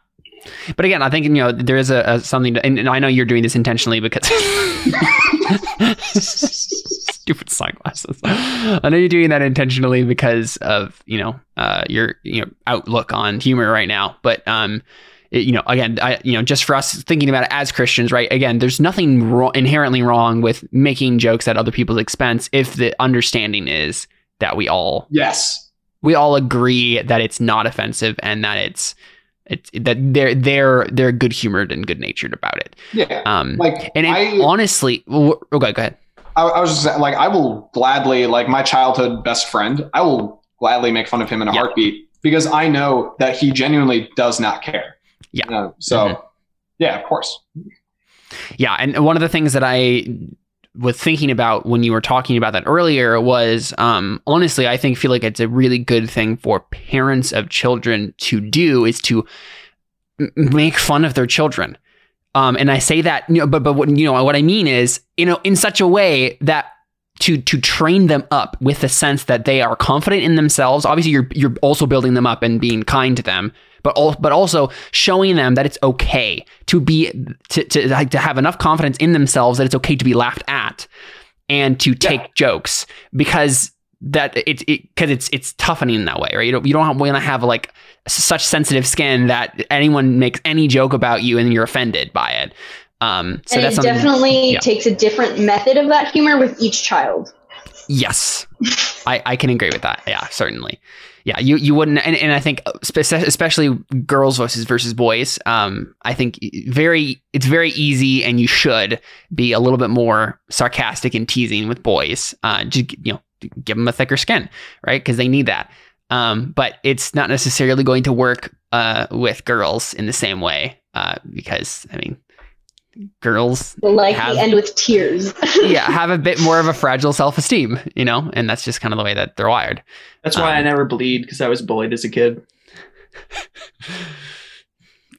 but again, I think you know there is a, a something, to, and, and I know you're doing this intentionally because stupid sunglasses. I know you're doing that intentionally because of you know uh, your you know outlook on humor right now. But um, it- you know, again, I you know just for us thinking about it as Christians, right? Again, there's nothing wrong, inherently wrong with making jokes at other people's expense if the understanding is that we all Yes. we all agree that it's not offensive and that it's it's that they're they're they're good humored and good natured about it. Yeah. Um, Like and I, honestly, okay, go ahead. I, I was just like, I will gladly, like, my childhood best friend, I will gladly make fun of him in a Yeah. heartbeat because I know that he genuinely does not care. Yeah. Uh, so, Mhm. yeah, of course. Yeah, and one of the things that I was thinking about when you were talking about that earlier was um, honestly, I think feel like it's a really good thing for parents of children to do is to m- make fun of their children. Um, and I say that, you know, but but what you know what I mean is, you know, in such a way that to to train them up with the sense that they are confident in themselves. Obviously, you're you're also building them up and being kind to them, but al- but also showing them that it's okay to be to to like to have enough confidence in themselves that it's okay to be laughed at and to take jokes because that it's it because it's it's toughening in that way, right? You don't you don't want to have like such sensitive skin that anyone makes any joke about you and you're offended by it. Um, so and it definitely yeah. takes a different method of that humor with each child. Yes, I, I can agree with that. Yeah, certainly. Yeah, you you wouldn't, and, and I think especially girls versus versus boys. Um, I think very it's very easy, and you should be a little bit more sarcastic and teasing with boys. Uh, just you know, give them a thicker skin, right? Because they need that. Um, but it's not necessarily going to work uh with girls in the same way. Uh, because I mean, girls Like Have- the end with tears. yeah, have a bit more of a fragile self esteem, you know, and that's just kind of the way that they're wired. That's why I Um, never bleed because I was bullied as a kid.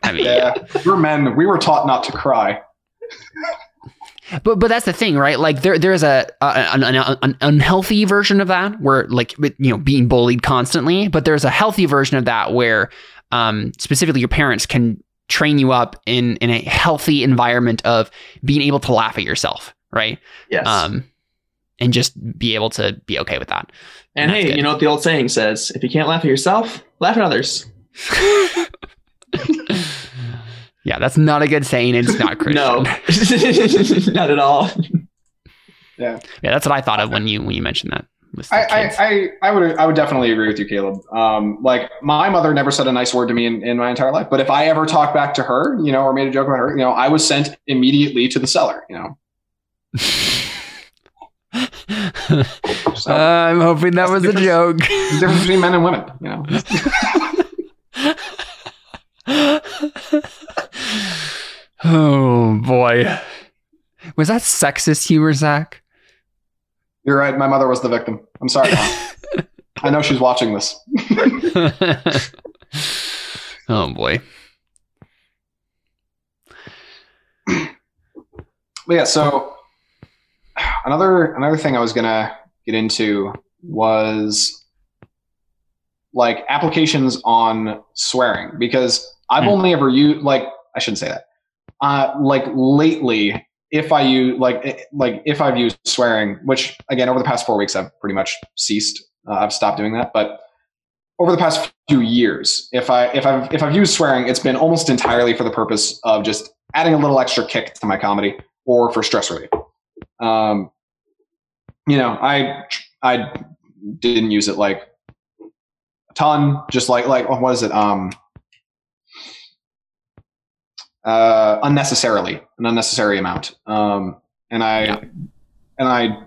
I mean, Yeah, we're men. We were taught not to cry. But but that's the thing, right? Like there there's a, a an, an, an unhealthy version of that where like you know being bullied constantly, but there's a healthy version of that where um, specifically your parents can train you up in in a healthy environment of being able to laugh at yourself, right? Yes. Um, and just be able to be okay with that. and that's hey, good. you know what the old saying says: if you can't laugh at yourself, laugh at others. Yeah, that's not a good saying. It's not Christian. No, not at all. Yeah, yeah, that's what I thought of when you when you mentioned that. I, I. I, I would I would definitely agree with you, Caleb. Um, like my mother never said a nice word to me in, in my entire life, but if I ever talked back to her, you know, or made a joke about her, you know, I was sent immediately to the cellar. You know, so I'm hoping that was a joke. the difference between men and women. You know, oh boy. Was that sexist humor, Zach? you're right. My mother was the victim. I'm sorry. I know she's watching this. oh boy. But yeah, so another another thing I was gonna get into was like applications on swearing because I've Hmm. only ever used like I shouldn't say that. Uh, like lately, if I use like eh, like if I've used swearing, which again over the past four weeks I've pretty much ceased. Uh, I've stopped doing that, but over the past few years, if I if I've if I've used swearing, it's been almost entirely for the purpose of just adding a little extra kick to my comedy or for stress relief. Um, you know, I I didn't use it like a ton, just like like what is it? Um, uh, unnecessarily, an unnecessary amount. Um, and I Yeah. and I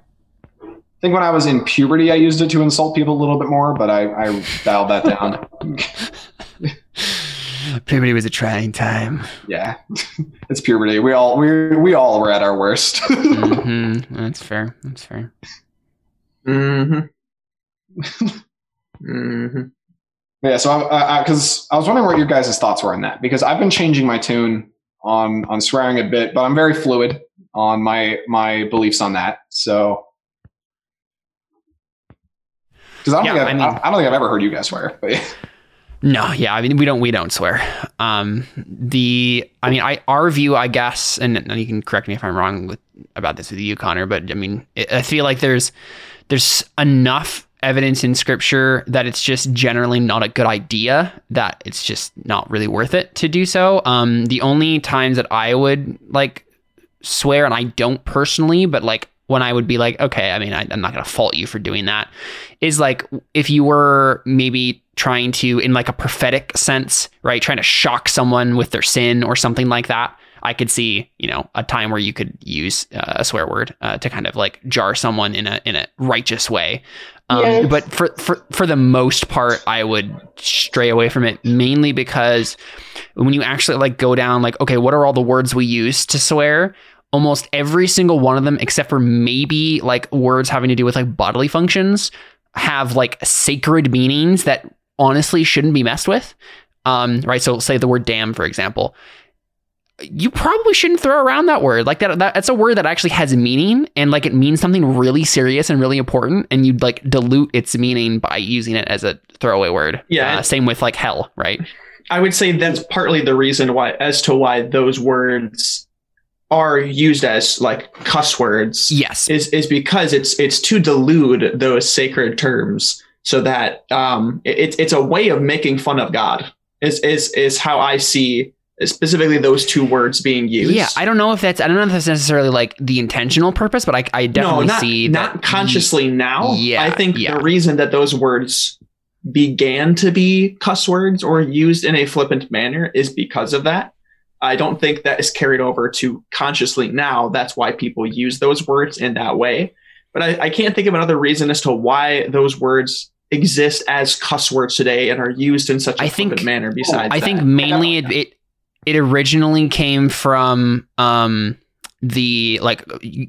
think when I was in puberty, I used it to insult people a little bit more, but I, I dialed that down. Puberty was a trying time. yeah, it's puberty. We all we we all were at our worst. hmm That's fair. That's fair. Mm-hmm. mm-hmm. Yeah, so I because I, was wondering what your guys' thoughts were on that because I've been changing my tune on on swearing a bit, but I'm very fluid on my my beliefs on that. So because I don't Yeah, think I've, I mean- I, don't think I've ever heard you guys swear, No, yeah, I mean we don't we don't swear. Um the I mean I our view I guess and, and you can correct me if I'm wrong with about this with you Connor, but I mean it, I feel like there's there's enough evidence in scripture that it's just generally not a good idea that it's just not really worth it to do so. Um the only times that I would like swear and I don't personally, but like when I would be like, okay, I mean, I, I'm not going to fault you for doing that, is like if you were maybe trying to, in like a prophetic sense, right, trying to shock someone with their sin or something like that. I could see, you know, a time where you could use uh, a swear word uh, to kind of like jar someone in a in a righteous way. Um, Yes. But for, for for the most part, I would stray away from it mainly because when you actually like go down, like, okay, what are all the words we use to swear? almost every single one of them, except for maybe like words having to do with like bodily functions, have like sacred meanings that honestly shouldn't be messed with. Um, right. So say the word damn, for example. You probably shouldn't throw around that word. Like that, that that's a word that actually has meaning and like it means something really serious and really important. And you'd like dilute its meaning by using it as a throwaway word. Yeah. Uh, same with like hell, right? I would say that's partly the reason why, as to why those words are used as like cuss words. Yes. is is because it's it's to delude those sacred terms so that um it, it's it's a way of making fun of God is is is how I see specifically those two words being used. Yeah, I don't know if that's I don't know if that's necessarily like the intentional purpose, but I, I definitely no, not, see not that consciously now. Yeah, I think yeah. the reason that those words began to be cuss words or used in a flippant manner is because of that. I don't think that is carried over to consciously now. That's why people use those words in that way. But I, I can't think of another reason as to why those words exist as cuss words today and are used in such a I think- flippant manner. Besides, I think mainly it, it it originally came from um the like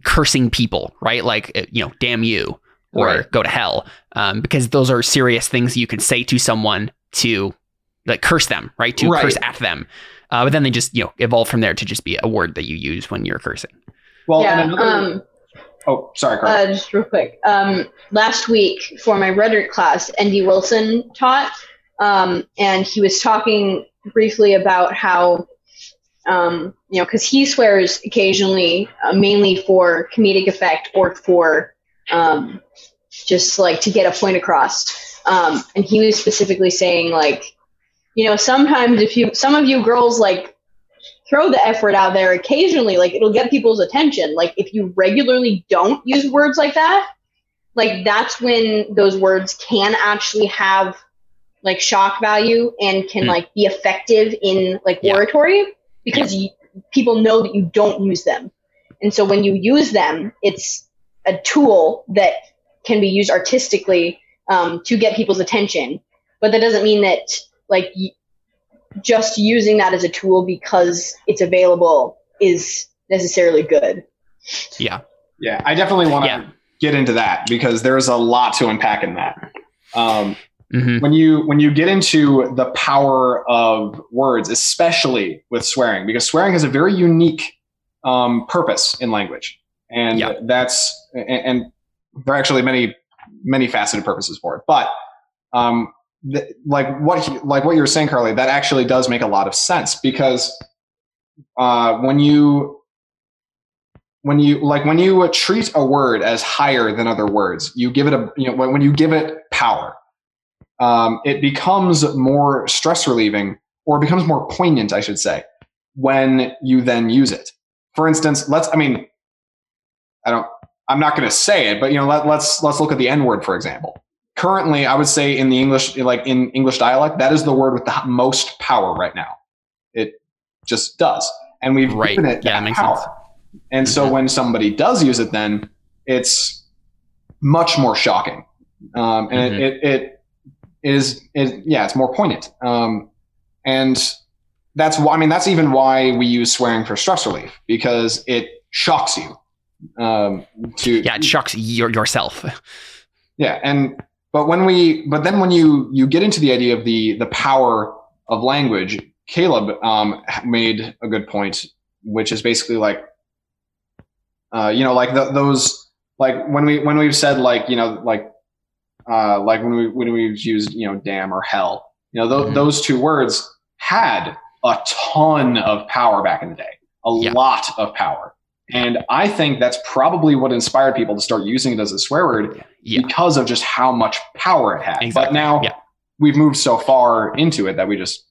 cursing people, right? Like uh, you know, damn you or Right. go to hell, um, because those are serious things you can say to someone to like curse them, right? To Right. curse at them. Uh, but then they just you know evolve from there to just be a word that you use when you're cursing. Well, yeah. and another, Um, oh, sorry, Carl. uh, just real quick. Um, last week for my rhetoric class, Andy Wilson taught, um, and he was talking briefly about how, um, you know, because he swears occasionally, uh, mainly for comedic effect or for um, just like to get a point across. Um, and he was specifically saying like, you know, sometimes if you, some of you girls like throw the F word out there occasionally, like it'll get people's attention. Like if you regularly don't use words like that, like that's when those words can actually have like shock value and can Hmm. like be effective in like Yeah. oratory because you, people know that you don't use them. And so when you use them, it's a tool that can be used artistically um, to get people's attention. But that doesn't mean that like y- just using that as a tool because it's available is necessarily good. Yeah. yeah, I definitely want to Yeah. get into that because there's a lot to unpack in that. Um, hmm when you when you get into the power of words, especially with swearing, because swearing has a very unique um, purpose in language, and Yeah. that's and, and there are actually many many faceted purposes for it. But um, th- like what he, like what you were saying, Carly, that actually does make a lot of sense because uh, when you when you like when you treat a word as higher than other words, you give it a you know when, when you give it power, um, it becomes more stress relieving or becomes more poignant, I should say, when you then use it. For instance, let's I mean, I don't I'm not going to say it, but you know let, let's let's look at the N word for example. Currently, I would say in the English like in English dialect, that is the word with the most power right now. It just does, and we've Right. given it Yeah, that that makes power. sense. And so Mhm. when somebody does use it, then it's much more shocking, um, and Mhm. it, it it is it, yeah, it's more poignant. Um, and that's why I mean that's even why we use swearing for stress relief because it shocks you. Um, to Yeah, it shocks your, yourself. yeah, and but when we but then when you you get into the idea of the the power of language, Caleb um, made a good point, which is basically like, uh, you know, like th those like when we when we've said like you know like uh, like when we when we've used you know damn or hell, you know th- Mhm. those two words had a ton of power back in the day, a Yeah. lot of power. And I think that's probably what inspired people to start using it as a swear word Yeah. because of just how much power it had. But now Yeah. we've moved so far into it that we just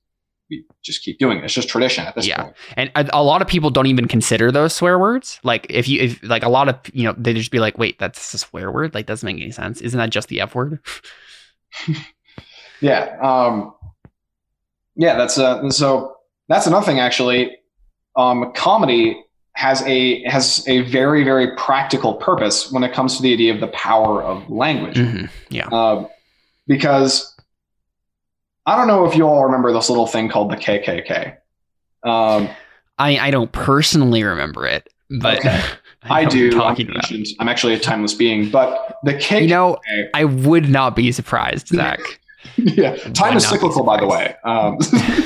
we just keep doing it. It's just tradition at this Yeah. point. And a, a lot of people don't even consider those swear words. Like if you if like a lot of you know they just be like, wait, that's a swear word. Like doesn't make any sense. Isn't that just the f word? Yeah. Um, yeah. That's uh, so. That's another thing. Actually, um, comedy has a has a very very practical purpose when it comes to the idea of the power of language. Mhm. Yeah. Um, because I don't know if you all remember this little thing called the KKK. Um, I I don't personally remember it, but Okay. I what do. you're I'm, Talking about. I'm actually a timeless being, but the KKK. You know, I would not be surprised, Zach. yeah, time is cyclical, by the way. Um,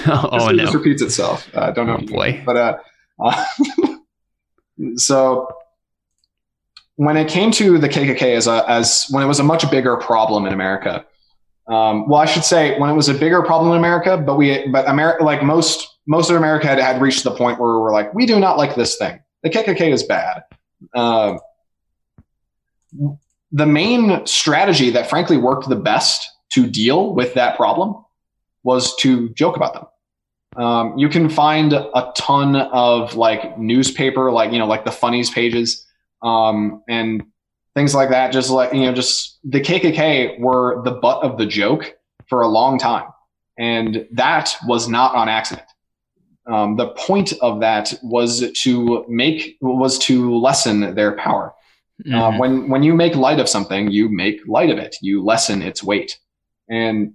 oh history just no. repeats itself. I don't know. Oh, boy. but uh, uh, so when it came to the KKK as a as when it was a much bigger problem in America. Um, well, I should say when it was a bigger problem in America, but we but America like most most of America had, had reached the point where we're like we do not like this thing. The KKK is bad. Um, the main strategy that frankly worked the best to deal with that problem was to joke about them. Um, you can find a ton of like newspaper, like you know, like the funnies pages, um, and things like that. Just like you know, just the KKK were the butt of the joke for a long time, and that was not on accident. Um, the point of that was to make was to lessen their power. Uh, Mhm. when when you make light of something, you make light of it. You lessen its weight, and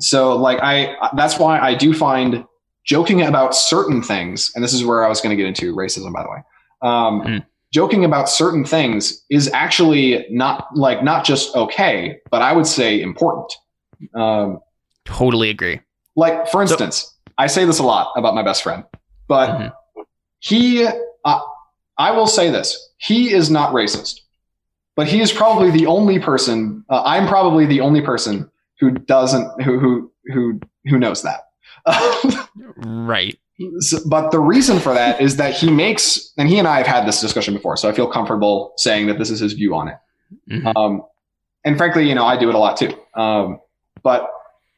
so like I that's why I do find joking about certain things, and this is where I was going to get into racism, by the way. Um, Mm. Joking about certain things is actually not like not just okay, but I would say important. Um, Totally agree. Like, for instance, I say this a lot about my best friend, but Mhm. he, uh, I will say this: he is not racist, but he is probably the only person. Uh, I'm probably the only person who doesn't, who who who who knows that. Right. So- but the reason for that is that he makes, and he and I have had this discussion before, so I feel comfortable saying that this is his view on it. Mhm. Um, and frankly, you know, I do it a lot too. Um, but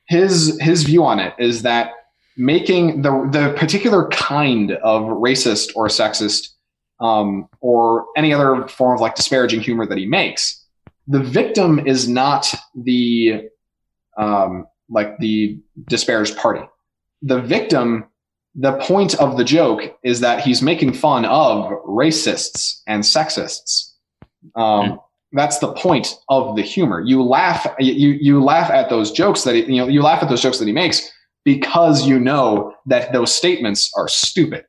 his his view on it is that making the the particular kind of racist or sexist um, or any other form of like disparaging humor that he makes, the victim is not the um, like the disparaged party. The victim, the point of the joke is that he's making fun of racists and sexists. Um, That's the point of the humor. You laugh, you you laugh at those jokes that he, you know you laugh at those jokes that he makes because you know that those statements are stupid.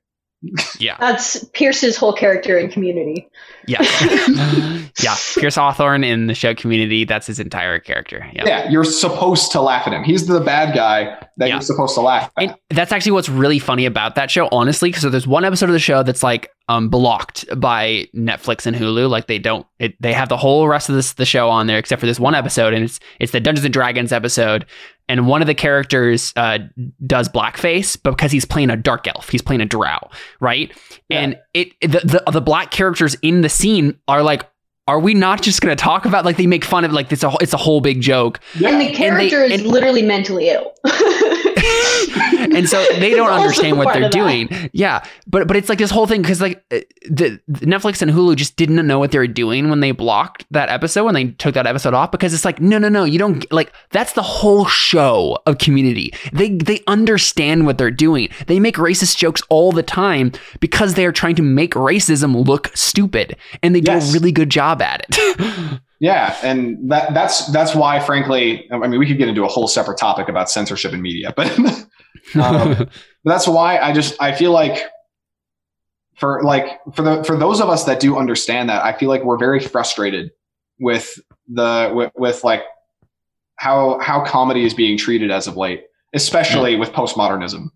Yeah. That's Pierce's whole character in Community. Yeah. yeah. Pierce Hawthorne in the show community, that's his entire character. Yeah. Yeah, you're supposed to laugh at him. He's the bad guy that Yeah. you're supposed to laugh at. And that's actually what's really funny about that show, honestly, because there's one episode of the show that's like um blocked by Netflix and Hulu. Like they don't it, they have the whole rest of this the show on there except for this one episode, and it's it's the Dungeons and Dragons episode. And one of the characters uh, does blackface, but because he's playing a dark elf, he's playing a drow, right? Yeah. And it the, the the black characters in the scene are like, are we not just going to talk about like they make fun of like it's a it's a whole big joke, yeah. And the character is and- literally mentally ill. and so they don't understand what they're of that. doing. Yeah, but but it's like this whole thing because like uh, the, the Netflix and Hulu just didn't know what they were doing when they blocked that episode when they took that episode off because it's like no no no you don't like that's the whole show of Community. They they understand what they're doing. They make racist jokes all the time because they are trying to make racism look stupid, and they do a really good job at it. Yeah, and that that's that's why, frankly, I mean, we could get into a whole separate topic about censorship in media, but um, that's why I just I feel like for like for the for those of us that do understand that, I feel like we're very frustrated with the with, with like how how comedy is being treated as of late, especially with postmodernism,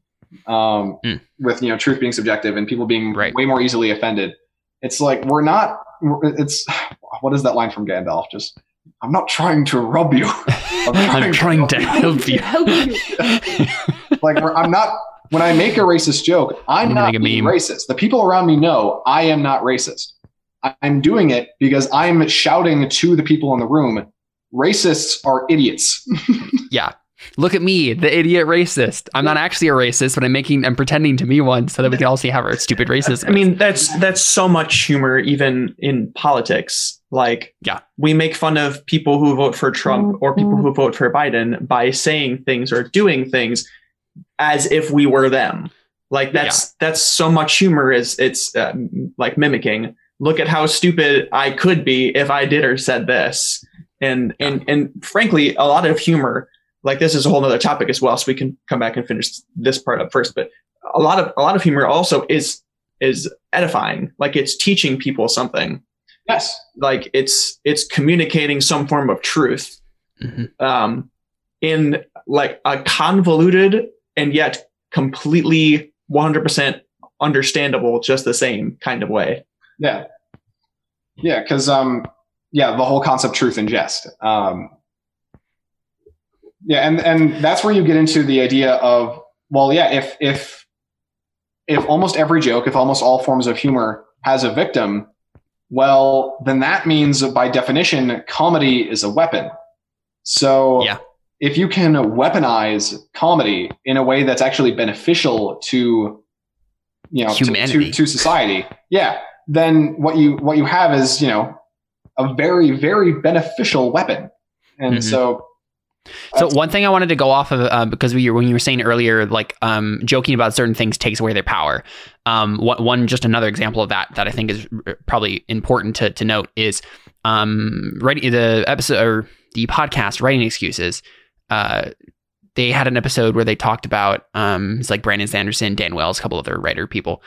um, Mm. with you know truth being subjective and people being Right. way more easily offended. It's like we're not. It's what is that line from Gandalf? Just I'm not trying to rub you. I'm trying to help you. Help you. like we're, I'm not when I make a racist joke, I'm You not being meme. racist. The people around me know I am not racist. I'm doing it because I'm shouting to the people in the room, racists are idiots. Yeah. Look at me, the idiot racist. I'm not actually a racist, but I'm making I'm pretending to be one so that we can all see how stupid racism. I mean, that's that's so much humor even in politics. Like, Yeah. we make fun of people who vote for Trump or people who vote for Biden by saying things or doing things as if we were them. Like that's that's so much humor is it's uh, like mimicking. Look at how stupid I could be if I did or said this. And and and frankly, a lot of humor like this is a whole other topic as well, so we can come back and finish this part up first. But a lot of a lot of humor also is is edifying. Like it's teaching people something. yes. Like it's it's communicating some form of truth Mhm. um, in like a convoluted and yet completely 100% understandable, just the same kind of way. Yeah. Yeah, because um yeah, the whole concept truth and jest. Um yeah, and and that's where you get into the idea of well, yeah, if if if almost every joke, if almost all forms of humor has a victim, well, then that means by definition comedy is a weapon. So Yeah. if you can weaponize comedy in a way that's actually beneficial to you know to- Humanity. to, to society, yeah, then what you what you have is you know a very very beneficial weapon and Mhm. so So one thing I wanted to go off of uh, because we when you were saying earlier, like um, joking about certain things takes away their power. Um, one, one just another example of that that I think is r- probably important to to note is um, writing the episode or the podcast writing excuses. Uh, they had an episode where they talked about um, it's like Brandon Sanderson, Dan Wells, a couple other writer people.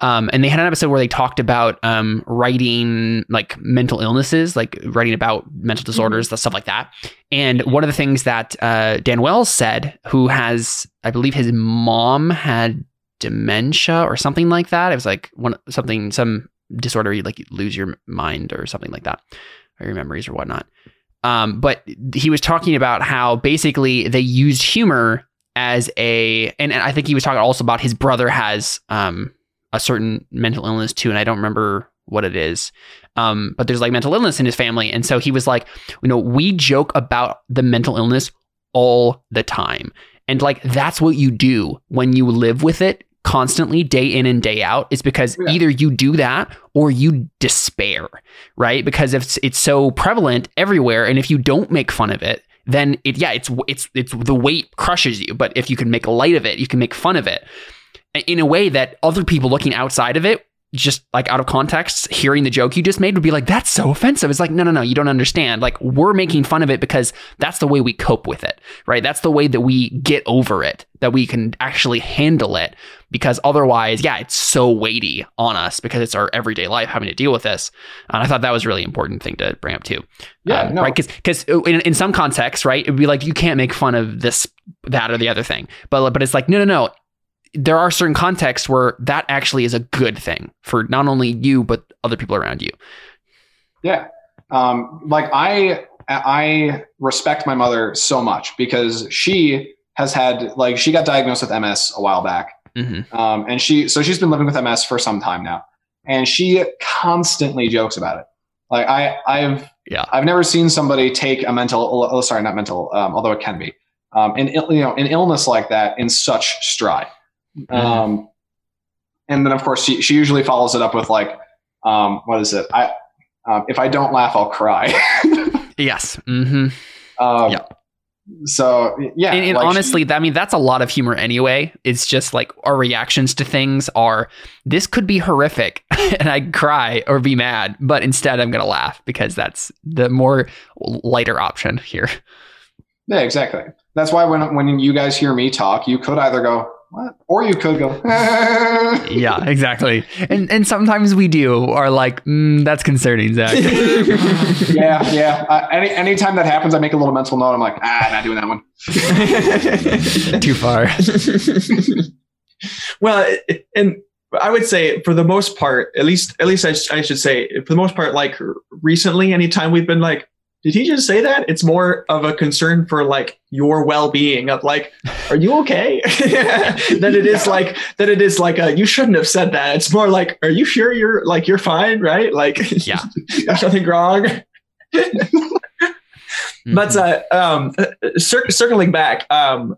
Um, and they had an episode where they talked about um, writing like mental illnesses, like writing about mental disorders, stuff like that. And one of the things that uh, Dan Wells said, who has, I believe, his mom had dementia or something like that. It was like one something some disorder you like you lose your mind or something like that, or your memories or whatnot. Um, but he was talking about how basically they used humor as a, and, and I think he was talking also about his brother has um, a certain mental illness too, and I don't remember what it is. Um, but there's like mental illness in his family, and so he was like, you know, we joke about the mental illness all the time, and like that's what you do when you live with it constantly day in and day out is because Yeah. either you do that or you despair, right? Because it's it's so prevalent everywhere and if you don't make fun of it, then it yeah, it's it's it's the weight crushes you, but if you can make light of it, you can make fun of it in a way that other people looking outside of it just like out of context, hearing the joke you just made would be like, that's so offensive. It's like, no, no, no, you don't understand. Like, we're making fun of it because that's the way we cope with it, right? That's the way that we get over it, that we can actually handle it. Because otherwise, yeah, it's so weighty on us because it's our everyday life having to deal with this. And I thought that was a really important thing to bring up too. Yeah, Um, no. right? Because in, in some contexts, right, it'd be like you can't make fun of this, that, or the other thing. But but it's like no, no, no. There are certain contexts where that actually is a good thing for not only you but other people around you. Yeah. Um, like I I respect my mother so much because she has had like she got diagnosed with MS a while back. hmm Um, and she so she's been living with MS for some time now. And she constantly jokes about it. Like I I've Yeah. I've never seen somebody take a mental oh sorry, not mental, um, although it can be. Um, an you know, an illness like that in such stride. Um, and then of course she she usually follows it up with like um, what is it? I um, if I don't laugh, I'll cry. Yes. hmm um, Yeah. So yeah, and, and like, honestly, that, I mean, that's a lot of humor anyway. It's just like our reactions to things are this could be horrific and I'd cry or be mad, but instead I'm going to laugh because that's the more lighter option here. yeah, exactly. That's why when when you guys hear me talk, you could either go what, or you could go. Yeah, exactly. And and sometimes we do are like, mm, that's concerning, Zach. yeah, yeah. Uh, any anytime that happens, I make a little mental note. I'm like, ah, not doing that one. Too far. well, and I would say for the most part, at least, at least I, sh- I should say, for the most part, like recently, anytime we've been like, did he just say that? It's more of a concern for like your well-being of like, are you okay? than it is like that. It is like a, you shouldn't have said that. It's more like, are you sure you're like you're fine, right? Like, Yeah. there's nothing wrong. But Mhm. uh, um, cir- circling back, um,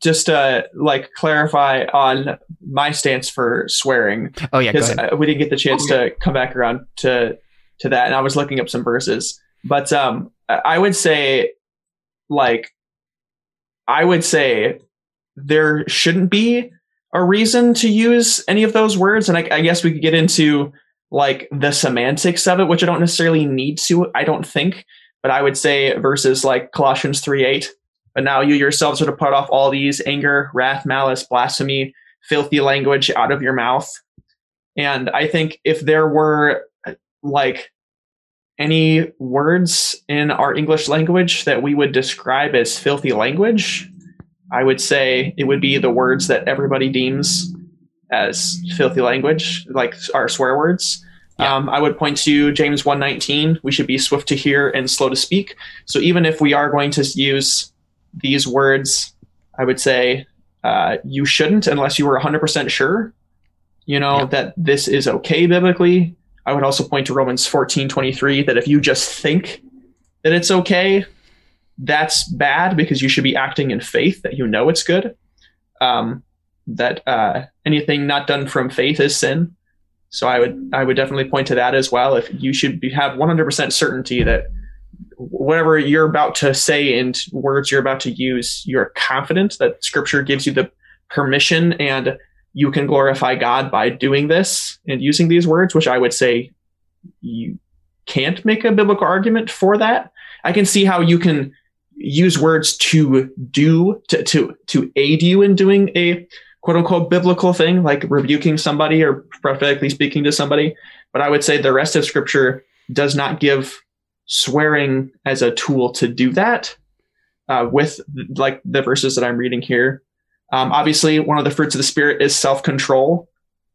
just to like clarify on my stance for swearing, oh yeah, because uh, we didn't get the chance to come back around to to that, and I was looking up some verses. But um, I would say, like, I would say there shouldn't be a reason to use any of those words, and I, I guess we could get into like the semantics of it, which I don't necessarily need to. I don't think, but I would say versus like Colossians three eight. But now you yourselves are to put off all these anger, wrath, malice, blasphemy, filthy language out of your mouth. And I think if there were like any words in our English language that we would describe as filthy language, I would say it would be the words that everybody deems as filthy language, like our swear words. Yeah. Um, I would point to James 119. We should be swift to hear and slow to speak. So even if we are going to use these words, I would say uh, you shouldn't unless you were 100% sure, you know, Yeah. that this is okay biblically. I would also point to Romans 14 23 that if you just think that it's okay, that's bad because you should be acting in faith that you know it's good. Um, that uh, anything not done from faith is sin. So I would I would definitely point to that as well. If you should be, have 100% certainty that whatever you're about to say and words you're about to use, you're confident that Scripture gives you the permission and you can glorify God by doing this and using these words, which I would say you can't make a biblical argument for that. I can see how you can use words to do to to to aid you in doing a quote unquote biblical thing, like rebuking somebody or prophetically speaking to somebody. But I would say the rest of scripture does not give swearing as a tool to do that uh, with like the verses that I'm reading here. Um, obviously, one of the fruits of the spirit is self control,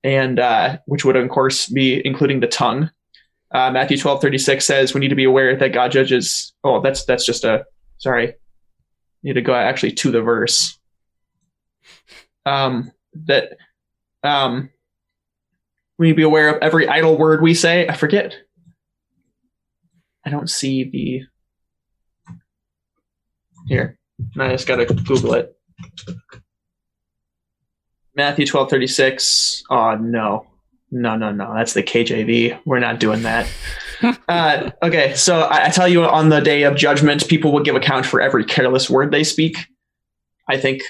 and uh, which would of course be including the tongue. Uh, Matthew twelve thirty six says we need to be aware that God judges. Oh, that's that's just a sorry. Need to go actually to the verse. Um, that um, we need to be aware of every idle word we say. I forget. I don't see the here. I just gotta Google it. Matthew twelve thirty six. Oh no, no, no, no. That's the KJV. We're not doing that. uh, okay, so I, I tell you, on the day of judgment, people will give account for every careless word they speak. I think,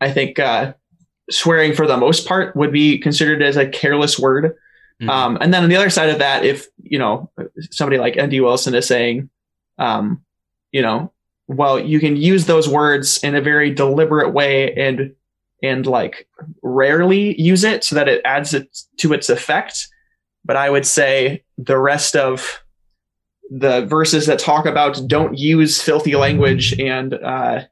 I think uh, swearing for the most part would be considered as a careless word. Mhm. Um, and then on the other side of that, if you know somebody like Andy Wilson is saying, um, you know, well, you can use those words in a very deliberate way and and like rarely use it so that it adds it to its effect. But I would say the rest of the verses that talk about don't use filthy language and uh,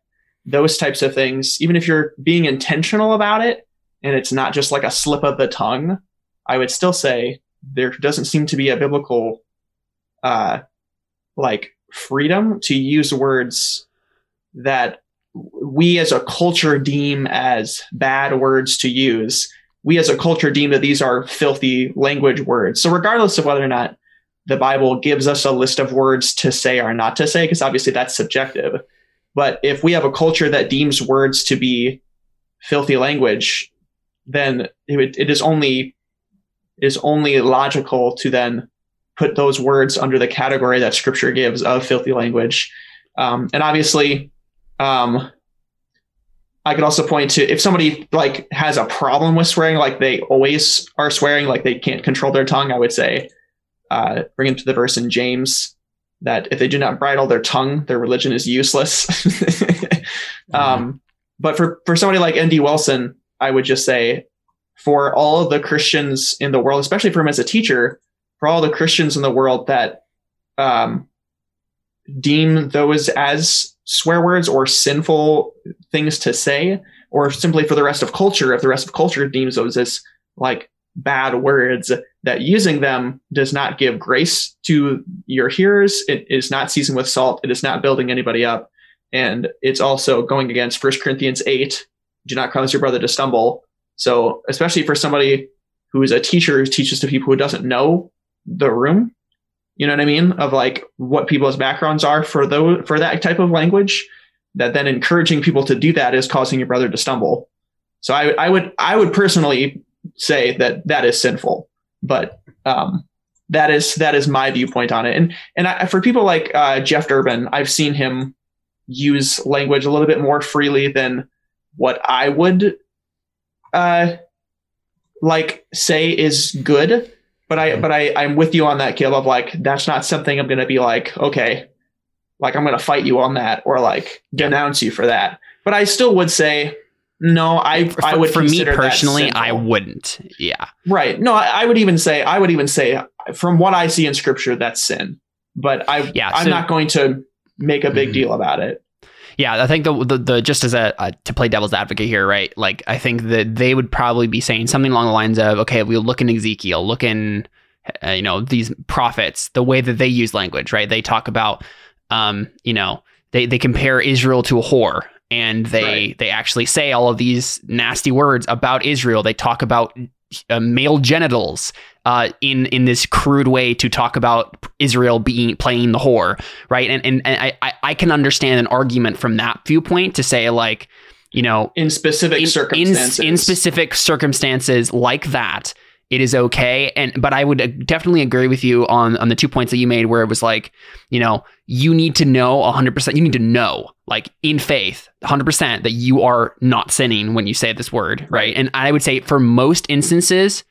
those types of things, even if you're being intentional about it and it's not just like a slip of the tongue, I would still say there doesn't seem to be a biblical uh, like freedom to use words that we as a culture deem as bad words to use. We as a culture deem that these are filthy language words. So regardless of whether or not the Bible gives us a list of words to say or not to say, because obviously that's subjective. But if we have a culture that deems words to be filthy language, then it, it is only it is only logical to then put those words under the category that Scripture gives of filthy language. Um, and obviously, um, I could also point to if somebody like has a problem with swearing, like they always are swearing, like they can't control their tongue. I would say, uh, bring them to the verse in James that if they do not bridle their tongue, their religion is useless. um, but for for somebody like Andy Wilson, I would just say, for all of the Christians in the world, especially for him as a teacher, for all the Christians in the world that um, deem those as swear words or sinful things to say, or simply for the rest of culture, if the rest of culture deems those as like bad words, that using them does not give grace to your hearers. It is not seasoned with salt. It is not building anybody up. And it's also going against 1 Corinthians 8 do not cause your brother to stumble. So, especially for somebody who is a teacher who teaches to people who doesn't know the room, you know what I mean? Of like what people's backgrounds are for those for that type of language, that then encouraging people to do that is causing your brother to stumble. So I, I would I would personally say that that is sinful, but um, that is that is my viewpoint on it. And and I, for people like uh, Jeff Durbin, I've seen him use language a little bit more freely than what I would uh, like say is good. But I but I I'm with you on that, Caleb. Like that's not something I'm gonna be like okay, like I'm gonna fight you on that or like denounce you for that. But I still would say no. I For, I would for me personally, I wouldn't. Yeah. Right. No, I, I would even say I would even say from what I see in scripture that's sin. But I Yeah, I'm not going to make a big Mhm. deal about it. Yeah, I think the the, the just as a uh, to play devil's advocate here, right? Like I think that they would probably be saying something along the lines of, okay, we look in Ezekiel, look in, uh, you know, these prophets, the way that they use language, right? They talk about, um, you know, they they compare Israel to a whore, and they Right. they actually say all of these nasty words about Israel. They talk about uh, male genitals uh, in in this crude way to talk about Israel being playing the whore, right? And and, and I- I can understand an argument from that viewpoint to say like, you know, In specific in, in, circumstances. in specific circumstances like that, it is okay. And but I would uh, definitely agree with you on on the two points that you made, where it was like, you know, you need to know hundred percent. You need to know, like in faith, hundred percent, that you are not sinning when you say this word? Right. And I would say for most instances,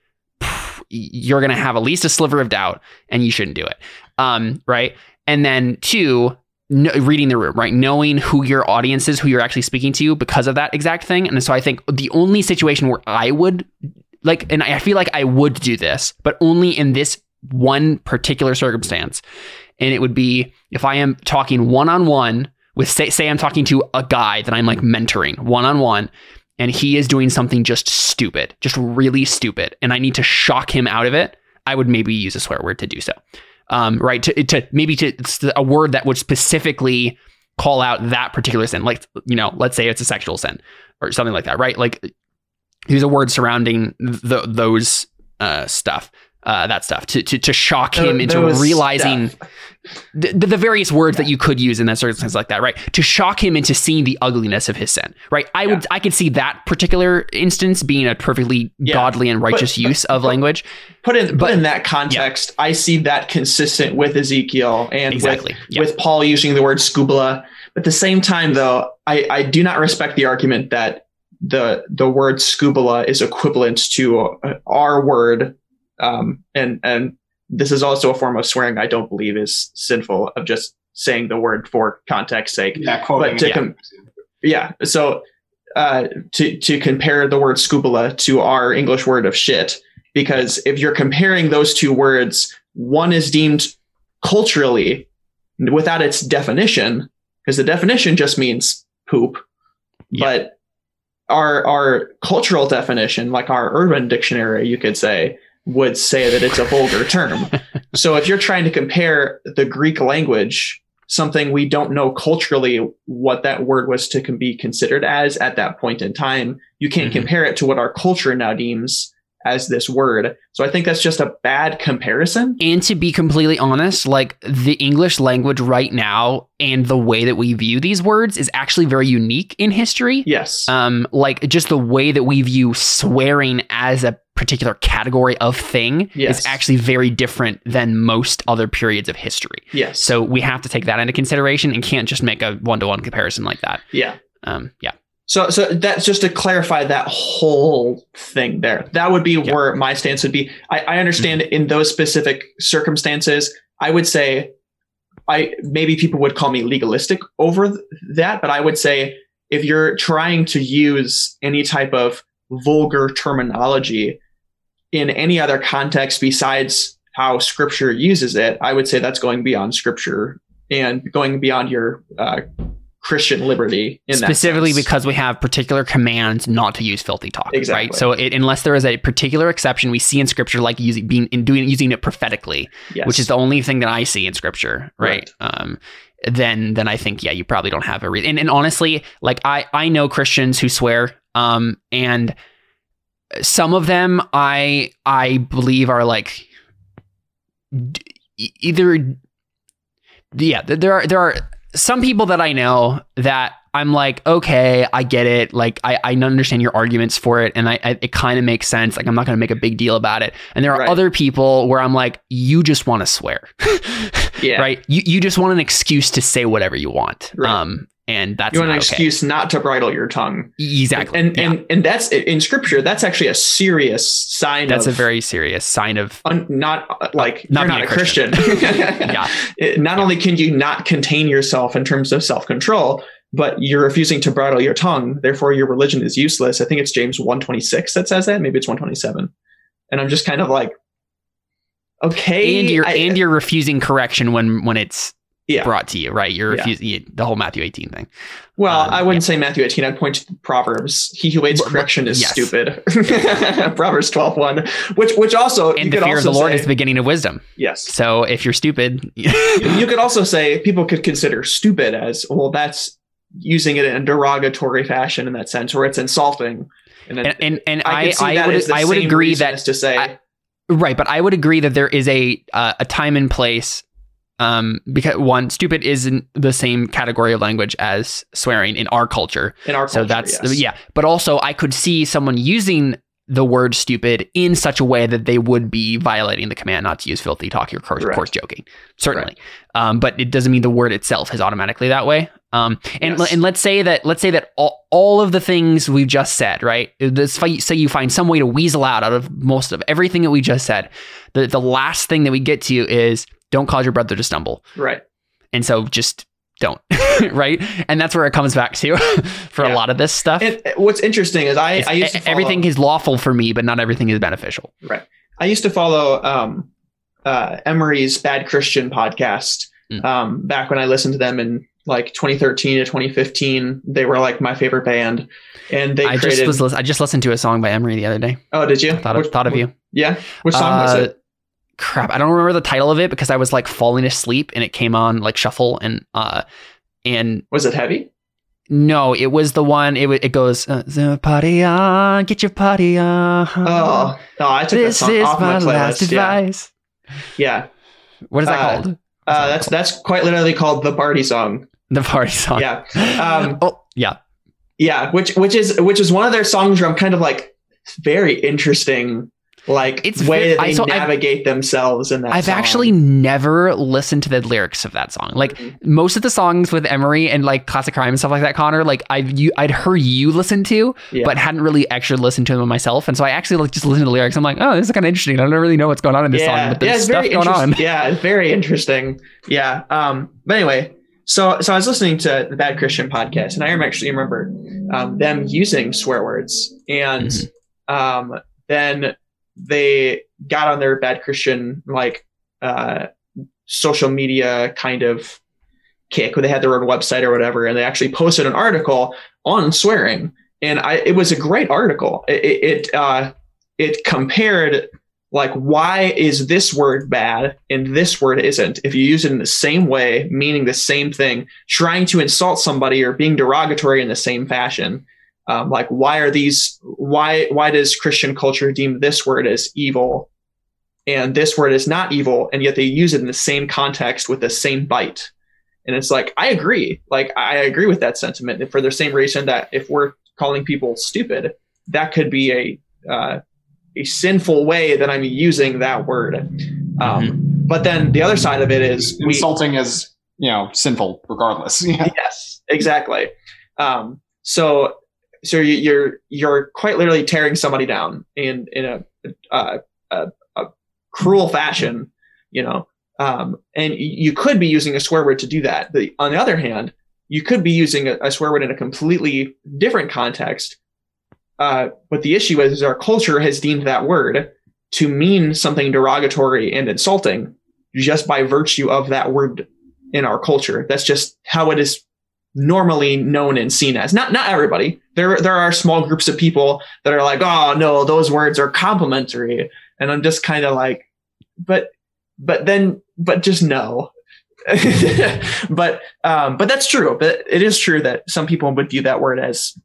you're gonna have at least a sliver of doubt, and you shouldn't do it, um, right? And then two, kn- reading the room, right? Knowing who your audience is, who you're actually speaking to because of that exact thing. And so I think the only situation where I would like, and I feel like I would do this, but only in this one particular circumstance. And it would be if I am talking one on one with, say, say I'm talking to a guy that I'm like mentoring one on one, and he is doing something just stupid, just really stupid, and I need to shock him out of it. I would maybe use a swear word to do so um, right? To, to maybe to a word that would specifically call out that particular sin, like you know, let's say it's a sexual sin or something like that, right? Like use a word surrounding the, those uh, stuff. Uh, that stuff to, to to shock him into realizing the, the various words that you could use in that circumstance like that, right? To shock him into seeing the ugliness of his sin, right? I would I could see that particular instance being a perfectly Yeah. godly and righteous But- use of but- language. Put in But- put in that context, I see that consistent with Ezekiel and Exactly. with, Yeah. with Paul using the word skubala. At the same time, though, I, I do not respect the argument that the the word skubala is equivalent to uh, our word, um, and and this is also a form of swearing. I don't believe is sinful of just saying the word for context sake. Yeah, quoting. But to yeah. com- Yeah. So uh, to to compare the word skubala to our English word of shit, because if you're comparing those two words, one is deemed culturally without its definition, because the definition just means poop. Yeah. But our our cultural definition, like our urban dictionary, you could say, would say that it's a vulgar term. so if you're trying to compare the Greek language, something we don't know culturally what that word was to be considered as at that point in time, you can't Mhm. compare it to what our culture now deems as this word. So I think that's just a bad comparison. And to be completely honest, like the English language right now and the way that we view these words is actually very unique in history. Yes. Um, like just the way that we view swearing as a particular category of thing Yes. is actually very different than most other periods of history. yes. So we have to take that into consideration and can't just make a one to one comparison like that. yeah. Um, yeah. So, so that's just to clarify that whole thing there. That would be Yeah. where my stance would be. I, I understand in those specific circumstances, I would say, I maybe people would call me legalistic over th- that, but I would say if you're trying to use any type of vulgar terminology in any other context besides how Scripture uses it, I would say that's going beyond Scripture and going beyond your uh, Christian liberty. In specifically because we have particular commands not to use filthy talk right? So it, unless there is a particular exception we see in scripture like using being in doing using it prophetically Yes. which is the only thing that i see in scripture right, um then then i think yeah you probably don't have a reason. And, and honestly like i i know christians who swear um and some of them i i believe are like d- either yeah there are there are some people that I know that I'm like, okay, I get it. Like, I, I understand your arguments for it, and I, I it kind of makes sense. Like, I'm not going to make a big deal about it. And there are Right. other people where I'm like, you just want to swear, yeah. right? You you just want an excuse to say whatever you want. Right. Um, and that's You want an not okay. excuse not to bridle your tongue. exactly. And Yeah. and and that's in scripture. That's actually a serious sign. that's a very serious sign of un, not uh, like Not you're not a a Christian. yeah. Not only can you not contain yourself in terms of self control, but you're refusing to bridle your tongue. Therefore, your religion is useless. I think it's James one twenty six that says that. Maybe it's one twenty seven. And I'm just kind of like, okay, and you're I- and you're refusing correction when when it's Yeah. brought to you, right? You're Yeah. refusing you- the whole Matthew 18 thing. Well, Um, I wouldn't say Matthew 18. I'd point to Proverbs. He who but- correction is yes. stupid. Proverbs 12 1, which, which also, And you the fear of the Lord say, is the beginning of wisdom. yes. So if you're stupid, You, you could also say people could consider stupid as, well, that's using it in a derogatory fashion in that sense, where it's insulting. And, then and and, and I, I I, would I would agree that to say, I- right, but I would agree that there is a uh, a time and place. Um, because one, stupid isn't the same category of language as swearing in our culture. in our culture, So that's yes. yeah. But also, I could see someone using the word stupid in such a way that they would be violating the command not to use filthy talk or coarse, Correct. coarse joking. Certainly, um, but it doesn't mean the word itself is automatically that way. Um, and Yes. and let's say that let's say that all, all of the things we've just said, right? Let's say you find some way to weasel out out of most of everything that we just said. The the last thing that we get to is don't cause your brother to stumble. Right. And so just don't, right? And that's where it comes back to for Yeah. a lot of this stuff. And what's interesting is I, I used to follow, everything is lawful for me, but not everything is beneficial. Right. I used to follow um, uh, Emery's Bad Christian podcast Mm. um, back when I listened to them in like 2013 to 2015. They were like my favorite band, and they I created. just was I just listened to a song by Emery the other day. oh, did you? Thought of, Which- thought of you. Yeah. Which song was Uh, it? Crap, I don't remember the title of it because I was like falling asleep and it came on like shuffle and uh and Was it heavy? no, it was the one. It it goes uh, the party on, get your party on. Oh, no, I took that this song is off my my last playlist. Yeah. advice. yeah. What is that Uh, called? Uh, that's that's quite literally called the party song. The party song. Yeah. Um, oh yeah. Yeah, which which is which is one of their songs where I'm kind of like very interesting, like It's way that I- they so I've- navigate themselves in that. I've song. actually never listened to the lyrics of that song. Like Mhm. most of the songs with Emery and like classic crime and stuff like that, Connor, like I've you I'd heard you listen to, Yeah. but hadn't really actually listened to them myself. And so I actually like just listened to the lyrics. I'm like, oh, this is kind of interesting. I don't really know what's going on in this song, but there's it's stuff going on. Yeah, it's very interesting. Yeah. Um. But anyway, so so I was listening to the Bad Christian podcast, and I actually remember um, them using swear words, and Mm-hmm. um, then they got on their Bad Christian like uh, social media kind of kick where they had their own website or whatever, and they actually posted an article on swearing, and I it was a great article. It it, uh it compared like why is this word bad and this word isn't if you use it in the same way meaning the same thing trying to insult somebody or being derogatory in the same fashion um, like why are these why why does christian culture deem this word as evil and this word is not evil and yet they use it in the same context with the same bite and it's like i agree like i agree with that sentiment and for the same reason that if we're calling people stupid that could be a uh, a sinful way that I'm using that word. Um, But then the other side of it is we, Insulting is, you know, sinful regardless. Yeah. yes, exactly. Um, so so you, you're you're quite literally tearing somebody down in in a uh, a, a cruel fashion, you know. Um, and you could be using a swear word to do that. The, on the other hand, you could be using a, a swear word in a completely different context. Uh, but the issue is, is our culture has deemed that word to mean something derogatory and insulting just by virtue of that word in our culture. That's just how it is normally known and seen as. Not not everybody. There there are small groups of people that are like, oh no, those words are complimentary, and I'm just kind of like, but but then but just no. but um, but that's true. But it is true that some people would view that word as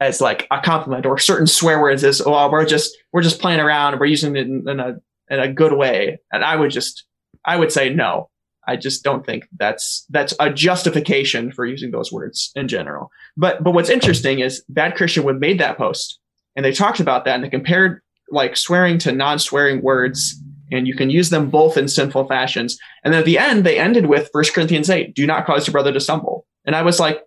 as like a compliment, or certain swear words as, oh, we're just we're just playing around, we're using it in, in a in a good way. And I would just I would say no. I just don't think that's that's a justification for using those words in general. But but what's interesting is Bad Christian would made that post and they talked about that and they compared like swearing to non-swearing words and you can use them both in sinful fashions. And then at the end they ended with 1 Corinthians 8, do not cause your brother to stumble. And I was like,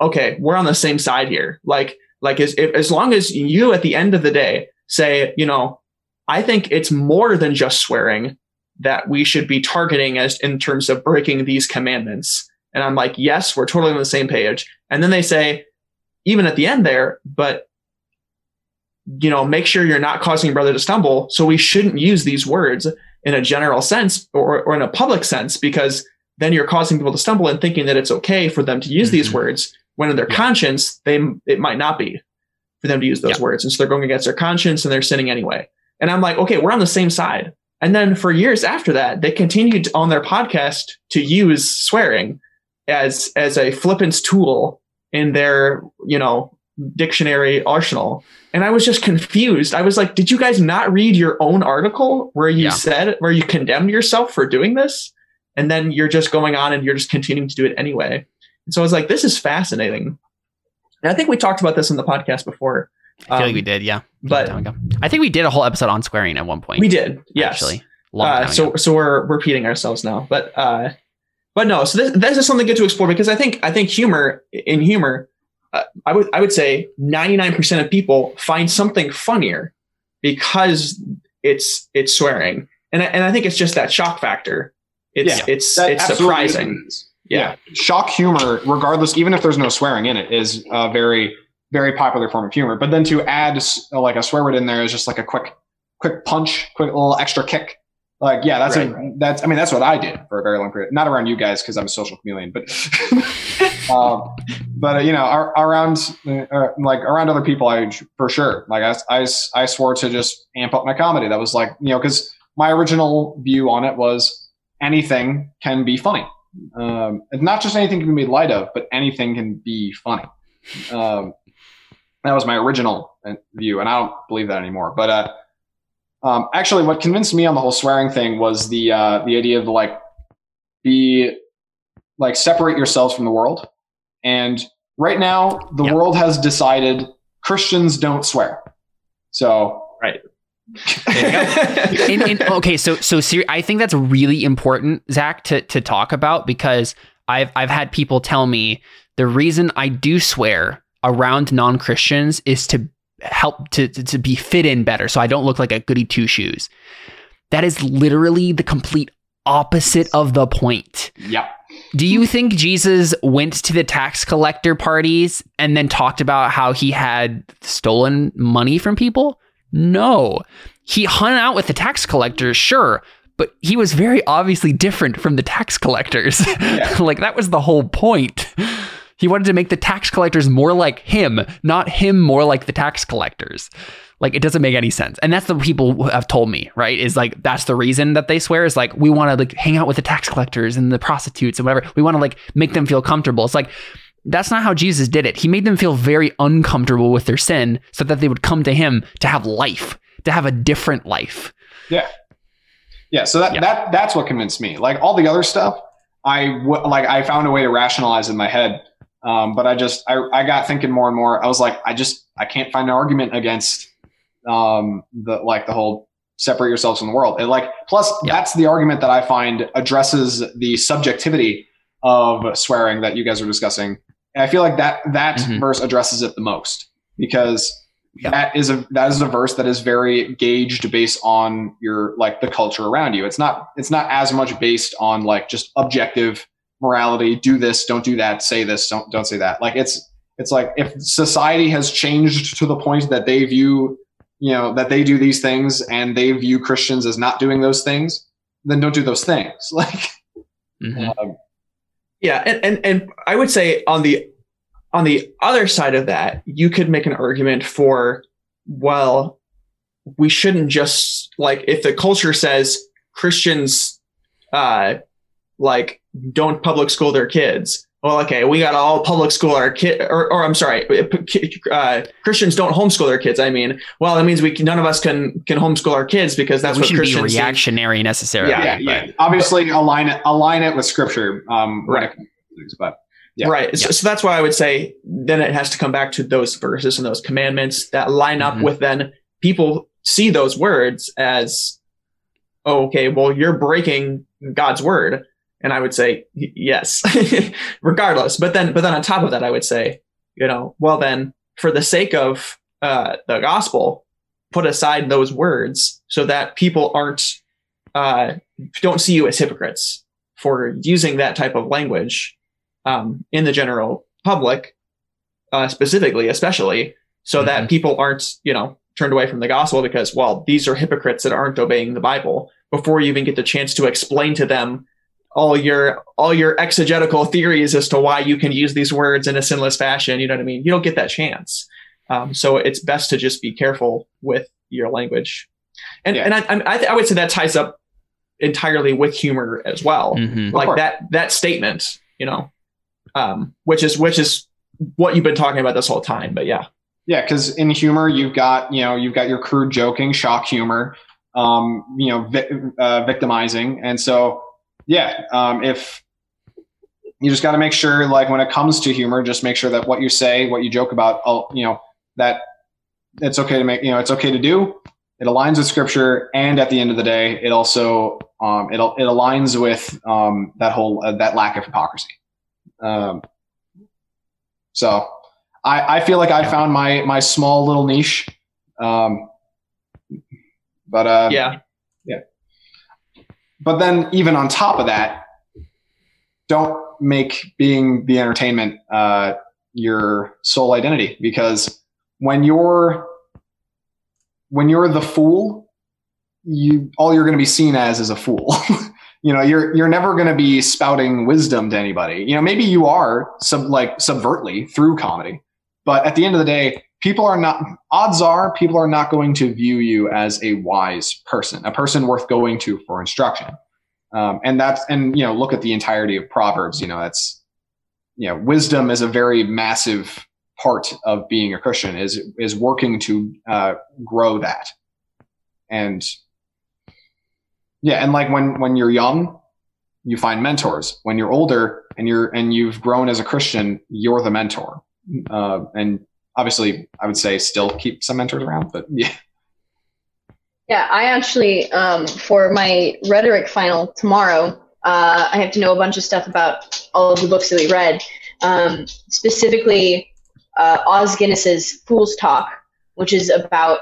okay, we're on the same side here. Like like as if, as long as you at the end of the day say, you know, I think it's more than just swearing that we should be targeting as in terms of breaking these commandments. And I'm like, yes, we're totally on the same page. And then they say, even at the end there, but you know, make sure you're not causing your brother to stumble. So we shouldn't use these words in a general sense or, or in a public sense because then you're causing people to stumble and thinking that it's okay for them to use these Mhm. words when in their Yeah. conscience they it might not be for them to use those Yeah. words and so they're going against their conscience and they're sinning anyway and i'm like okay we're on the same side and then for years after that they continued on their podcast to use swearing as as a flippant tool in their you know dictionary arsenal. And i was just confused. I was like did you guys not read your own article where you Yeah. said where you condemned yourself for doing this? And then you're just going on and you're just continuing to do it anyway. And so i was like this is fascinating. And i think we talked about this in the podcast before I feel like Um, we did, yeah. but Long time ago. I think we did a whole episode on swearing at one point. we did yes actually. Long uh, time so ago. so we're repeating ourselves now but uh but no so this, this is something good to explore because i think i think humor in humor uh, i would i would say 99% of people find something funnier because it's it's swearing and I, and i think it's just that shock factor it's Yeah, it's That it's absolutely is what surprising it is. Yeah. shock humor, regardless, even if there's no swearing in it, is a very, very popular form of humor. But then to add like a swear word in there is just like a quick, quick punch, quick little extra kick. Like, yeah, that's Right, a, that's. I mean, that's what I did for a very long period. Not around you guys because I'm a social chameleon, but, um, but uh, you know, ar- around uh, like around other people, I for sure. Like I, I, I swore to just amp up my comedy. That was like you know because my original view on it was anything can be funny. Um, and not just anything can be made light of, but anything can be funny. Um, that was my original uh, view, and I don't believe that anymore. But uh, um, actually, what convinced me on the whole swearing thing was the uh, the idea of like be like separate yourselves from the world. And right now, the Yeah. world has decided Christians don't swear. So and, and- okay, so so ser- I think that's really important, Zach, to to talk about because I've I've had people tell me the reason I do swear around non Christians is to help to, to to be fit in better, so I don't look like a goody two shoes. That is literally the complete opposite of the point. yeah, Do you think Jesus went to the tax collector parties and then talked about how he had stolen money from people? No. He hung out with the tax collectors, sure, but he was very obviously different from the tax collectors. like that was the whole point. He wanted to make the tax collectors more like him, not him more like the tax collectors. Like it doesn't make any sense. And that's the people have told me, right? Is like that's the reason that they swear is like we want to like hang out with the tax collectors and the prostitutes and whatever. We want to like make them feel comfortable. It's like that's not how Jesus did it. He made them feel very uncomfortable with their sin so that they would come to him to have life, to have a different life. Yeah. Yeah. So that Yeah. that that's what convinced me. Like all the other stuff, I w- like I found a way to rationalize in my head. Um, but I just I, I got thinking more and more. I was like, I just I can't find an argument against um the like the whole separate yourselves from the world. And like plus Yeah. that's the argument that I find addresses the subjectivity of swearing that you guys are discussing. And I feel like that that Mhm. verse addresses it the most because Yeah. that is a that is a verse that is very gauged based on your like the culture around you. It's not it's not as much based on like just objective morality. Do this, don't do that. Say this, don't don't say that. Like it's it's like if society has changed to the point that they view you know that they do these things and they view Christians as not doing those things, then don't do those things. Like Mhm. um, Yeah, and, and and I would say on the on the other side of that, you could make an argument for well, we shouldn't just like if the culture says Christians uh like don't public school their kids. Well, okay, we got to all public school our kid, or, or I'm sorry, uh, Christians don't homeschool their kids. I mean, well, that means we can, none of us can can homeschool our kids because that's we what shouldn't be Christians. think. reactionary necessarily. Yeah, yeah, but- yeah. Obviously, align it align it with scripture. Um, when it comes to things, but Yeah. Right. So, so that's why I would say then it has to come back to those verses and those commandments that line up Mhm. with then people see those words as, oh, okay, well, you're breaking God's word. And I would say, yes, regardless. But then, but then on top of that, I would say, you know, well, then for the sake of uh, the gospel, put aside those words so that people aren't, uh, don't see you as hypocrites for using that type of language um, in the general public, uh, specifically, especially, so that people aren't, you know, turned away from the gospel because, well, these are hypocrites that aren't obeying the Bible. Before you even get the chance to explain to them all your all your exegetical theories as to why you can use these words in a sinless fashion, you know what I mean? You don't get that chance. Um, so it's best to just be careful with your language. And Yeah. and I, I, I th- I would say that ties up entirely with humor as well Mhm. like that that statement you know um which is which is what you've been talking about this whole time but yeah Yeah, because in humor, you've got you know you've got your crude joking, shock humor, um, you know, vi- uh, victimizing, and so yeah, um, if you just got to make sure, like when it comes to humor, just make sure that what you say, what you joke about, all you know, that it's okay to make, you know, it's okay to do. It aligns with scripture, and at the end of the day, it also um, it it aligns with um, that whole uh, that lack of hypocrisy. Um, so I, I feel like I found my my small little niche. Um, but uh, yeah, yeah but then even on top of that, don't make being the entertainment uh, your sole identity because when you're when you're the fool, you all you're going to be seen as is a fool. you know, you're you're never going to be spouting wisdom to anybody. You know, maybe you are sub like subvertly through comedy, but at the end of the day, people are not. Odds are, people are not going to view you as a wise person, a person worth going to for instruction. Um, and that's and you know, look at the entirety of Proverbs. You know, that's you know, wisdom is a very massive part of being a Christian is is working to uh, grow that. And yeah, and like when when you're young, you find mentors. When you're older and you're and you've grown as a Christian, you're the mentor. Uh, and obviously, I would say still keep some mentors around, but yeah. Yeah, I actually, um, for my rhetoric final tomorrow, uh, I have to know a bunch of stuff about all of the books that we read. Um, specifically, uh, Os Guinness's Fool's Talk, which is about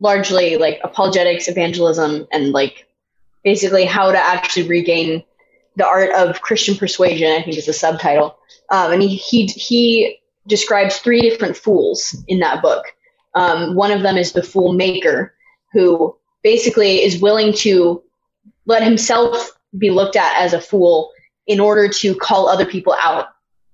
largely like apologetics, evangelism, and like basically how to actually regain the art of Christian persuasion. I think is the subtitle. Um, and he, he he describes three different fools in that book. Um, one of them is the fool maker, who basically is willing to let himself be looked at as a fool in order to call other people out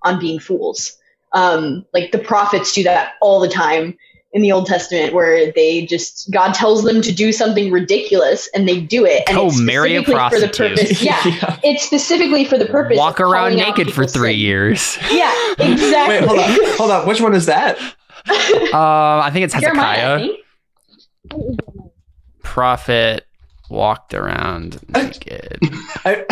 on being fools. Um, like the prophets do that all the time in the Old Testament, where they just God tells them to do something ridiculous and they do it. And Oh, it's marry a specifically for the prostitute. purpose. Yeah, Yeah. it's specifically for the purpose. Walk of around naked for three sin. years. Yeah, exactly. Wait, hold on, hold on. Which one is that? Uh, I think it's Jeremiah, Hezekiah. think. Prophet walked around naked. I,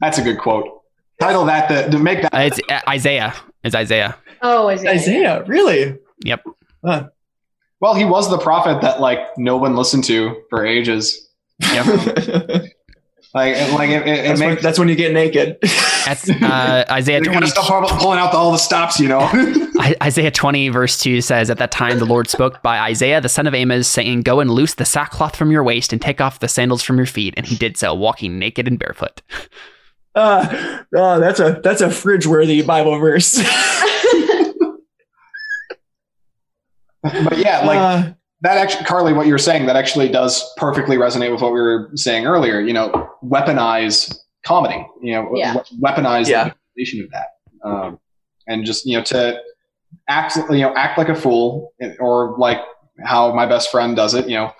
That's a good quote. Title that the, to make that Uh, it's uh, Isaiah. It's Isaiah. Oh, is? Isaiah, really? Yep. Well, he was the prophet that like no one listened to for ages. Yep. Like, it- like it, it, it that's, when, makes that's when you get naked. That's uh, Isaiah they 20. gotta stop pulling out all the stops, you know. Isaiah 20, verse 2 says, At that time the Lord spoke by Isaiah, the son of Amos, saying, Go and loose the sackcloth from your waist and take off the sandals from your feet. And he did so, walking naked and barefoot. Uh, oh, that's a that's a fridge worthy Bible verse. But yeah, like Uh, that actually, Carly, what you were saying, that actually does perfectly resonate with what we were saying earlier. You know, weaponize comedy. You know, Yeah. weaponize Yeah. the manipulation of that, um, and just you know to act, you know, act like a fool, or like how my best friend does it. You know,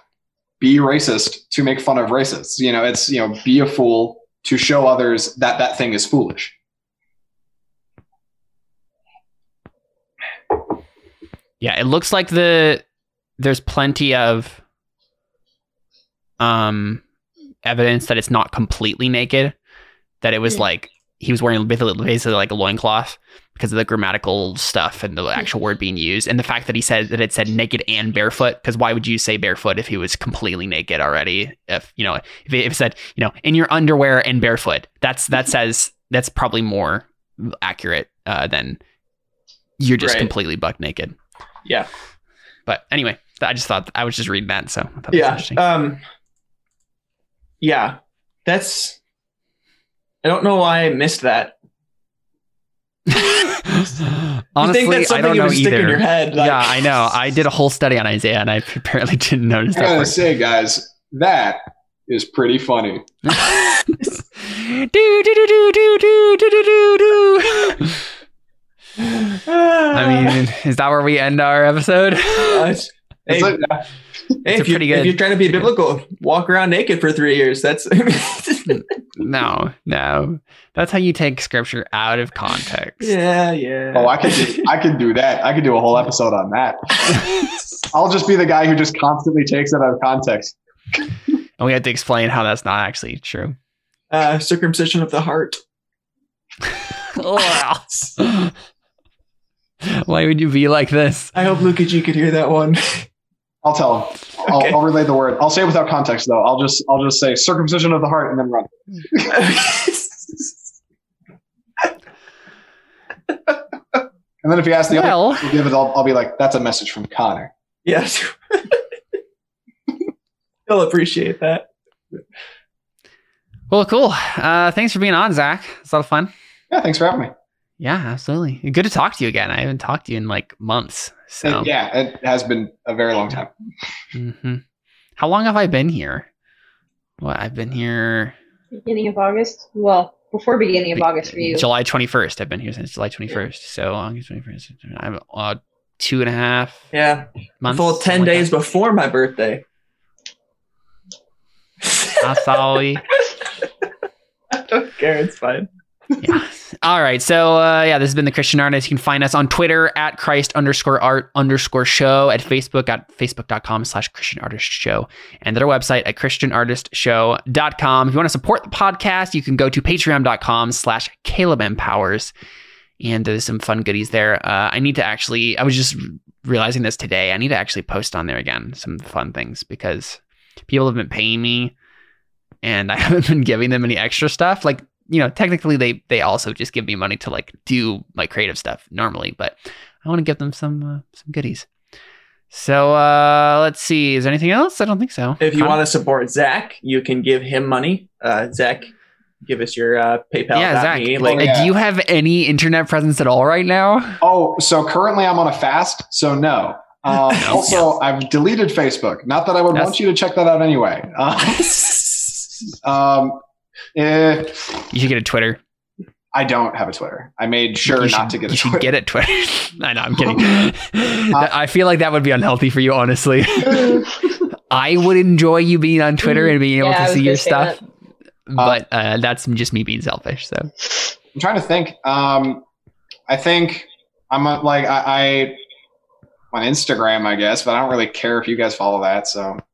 be racist to make fun of racists. You know, it's you know, be a fool to show others that that thing is foolish. Yeah, it looks like the there's plenty of um evidence that it's not completely naked. That it was Hmm. like he was wearing basically basically like a loincloth because of the grammatical stuff and the actual word being used. And the fact that he said that it said naked and barefoot, because why would you say barefoot if he was completely naked already? If you know, if it, if it said, you know, in your underwear and barefoot, that's that says that's probably more accurate uh, than you're just Right. completely buck naked. Yeah, But anyway, I just thought I was just reading that, so I thought that was yeah, um, yeah. That's. I don't know why I missed that. Honestly, think that's I something don't you know would stick in either. your head? Like, yeah, I know. I did a whole study on Isaiah, and I apparently didn't notice that. I gotta that. say, guys, that is pretty funny. do do do do do do do do do do. I mean, is that where we end our episode? Uh, it's- hey, It's like- hey, it's if, you, pretty good. if you're trying to be biblical, walk around naked for three years. That's No, no. That's how you take scripture out of context. yeah, yeah. Oh, I could do, I could do that. I could do a whole episode on that. I'll just be the guy who just constantly takes it out of context. And we have to explain how that's not actually true. uh, circumcision of the heart. Wow. Why would you be like this? I hope Lukey G could hear that one. I'll tell him. I'll, Okay. I'll relay the word. I'll say it without context though. I'll just I'll just say circumcision of the heart and then run. And then if you ask the other Well, who give it, I'll, I'll be like, that's a message from Connor. yes. He'll appreciate that. well, cool. Uh, thanks for being on, Zach. It's a lot of fun. Yeah, thanks for having me. Yeah, absolutely. Good to talk to you again. I haven't talked to you in like months. So Yeah, it has been a very long time. hmm How long have I been here? Well, I've been here Beginning of August. Well, before beginning of August for you. July 21st. I've been here since July 21st. So August 21st. I'm uh, two and a half Yeah, months. full ten like days before my birthday. that. Ah, sorry. I don't care. It's fine. Yeah. All right. So uh, yeah, this has been the Christian Artist. You can find us on Twitter at Christ underscore art underscore show, at Facebook at facebook.com slash Christian Artist Show, and at our website at christianartistshow.com. If you want to support the podcast, you can go to patreon.com slash Caleb M. Powers. And there's some fun goodies there. Uh, I need to actually, I was just realizing this today. I need to actually post on there again some fun things because people have been paying me and I haven't been giving them any extra stuff. Like, you know, technically they they also just give me money to like do my creative stuff normally, but I want to give them some uh, some goodies. So uh let's see. Is there anything else? I don't think so. If you want to support Zach, you can give him money. Uh, Zach, give us your uh, PayPal. yeah, Zach. Me, uh, like, yeah. Do you have any internet presence at all right now? Oh, so currently I'm on a fast, so no. Um, also, I've deleted Facebook. Not that I would That's- want you to check that out anyway. Uh, um, eh, You should get a Twitter. I don't have a Twitter. I made sure you not to get a Twitter. You should get it Twitter. I know. I'm kidding. I feel like that would be unhealthy for you, honestly. I would enjoy you being on Twitter and being able Yeah, to see your say stuff, but uh, that's just me being selfish. So I'm trying to think. Um, I think I'm uh, like I, I on Instagram, I guess, but I don't really care if you guys follow that. So I don't know.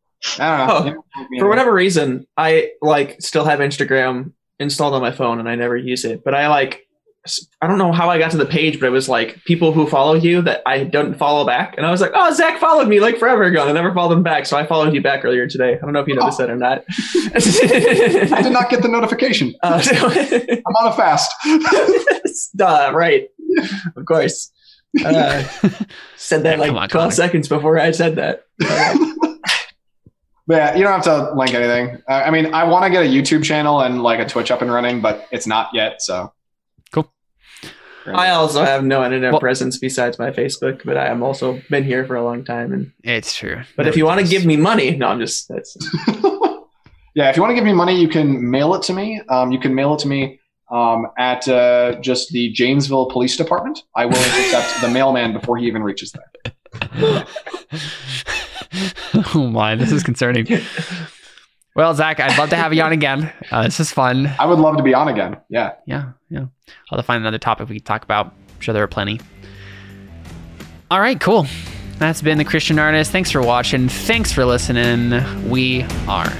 Oh, for whatever reason, I like still have Instagram installed on my phone and I never use it. But I like, I don't know how I got to the page, but it was like people who follow you that I don't follow back, and I was like, oh, Zach followed me like forever ago, and I never followed him back, so I followed you back earlier today. I don't know if you noticed that or not. I did not get the notification. Uh, I'm on a fast. Duh, right, of course. Uh, said that like on, 12 Connor. seconds before I said that. But yeah, you don't have to link anything. Uh, I mean, I want to get a YouTube channel and like a Twitch up and running, but it's not yet. So Cool. I also have no internet Well- presence besides my Facebook, but I am also been here for a long time. And it's true. but if you want to give me money, no, I'm just that's yeah, if you want to give me money, you can mail it to me. Um, you can mail it to me um, at uh, just the Janesville Police Department. I will accept the mailman before he even reaches there. oh my, this is concerning. Well, Zach, I'd love to have you on again. Uh, this is fun. I would love to be on again. Yeah. Yeah, yeah. I'll have to find another topic we can talk about. I'm sure there are plenty. All right, cool. That's been the Christian Artist. Thanks for watching. Thanks for listening. We are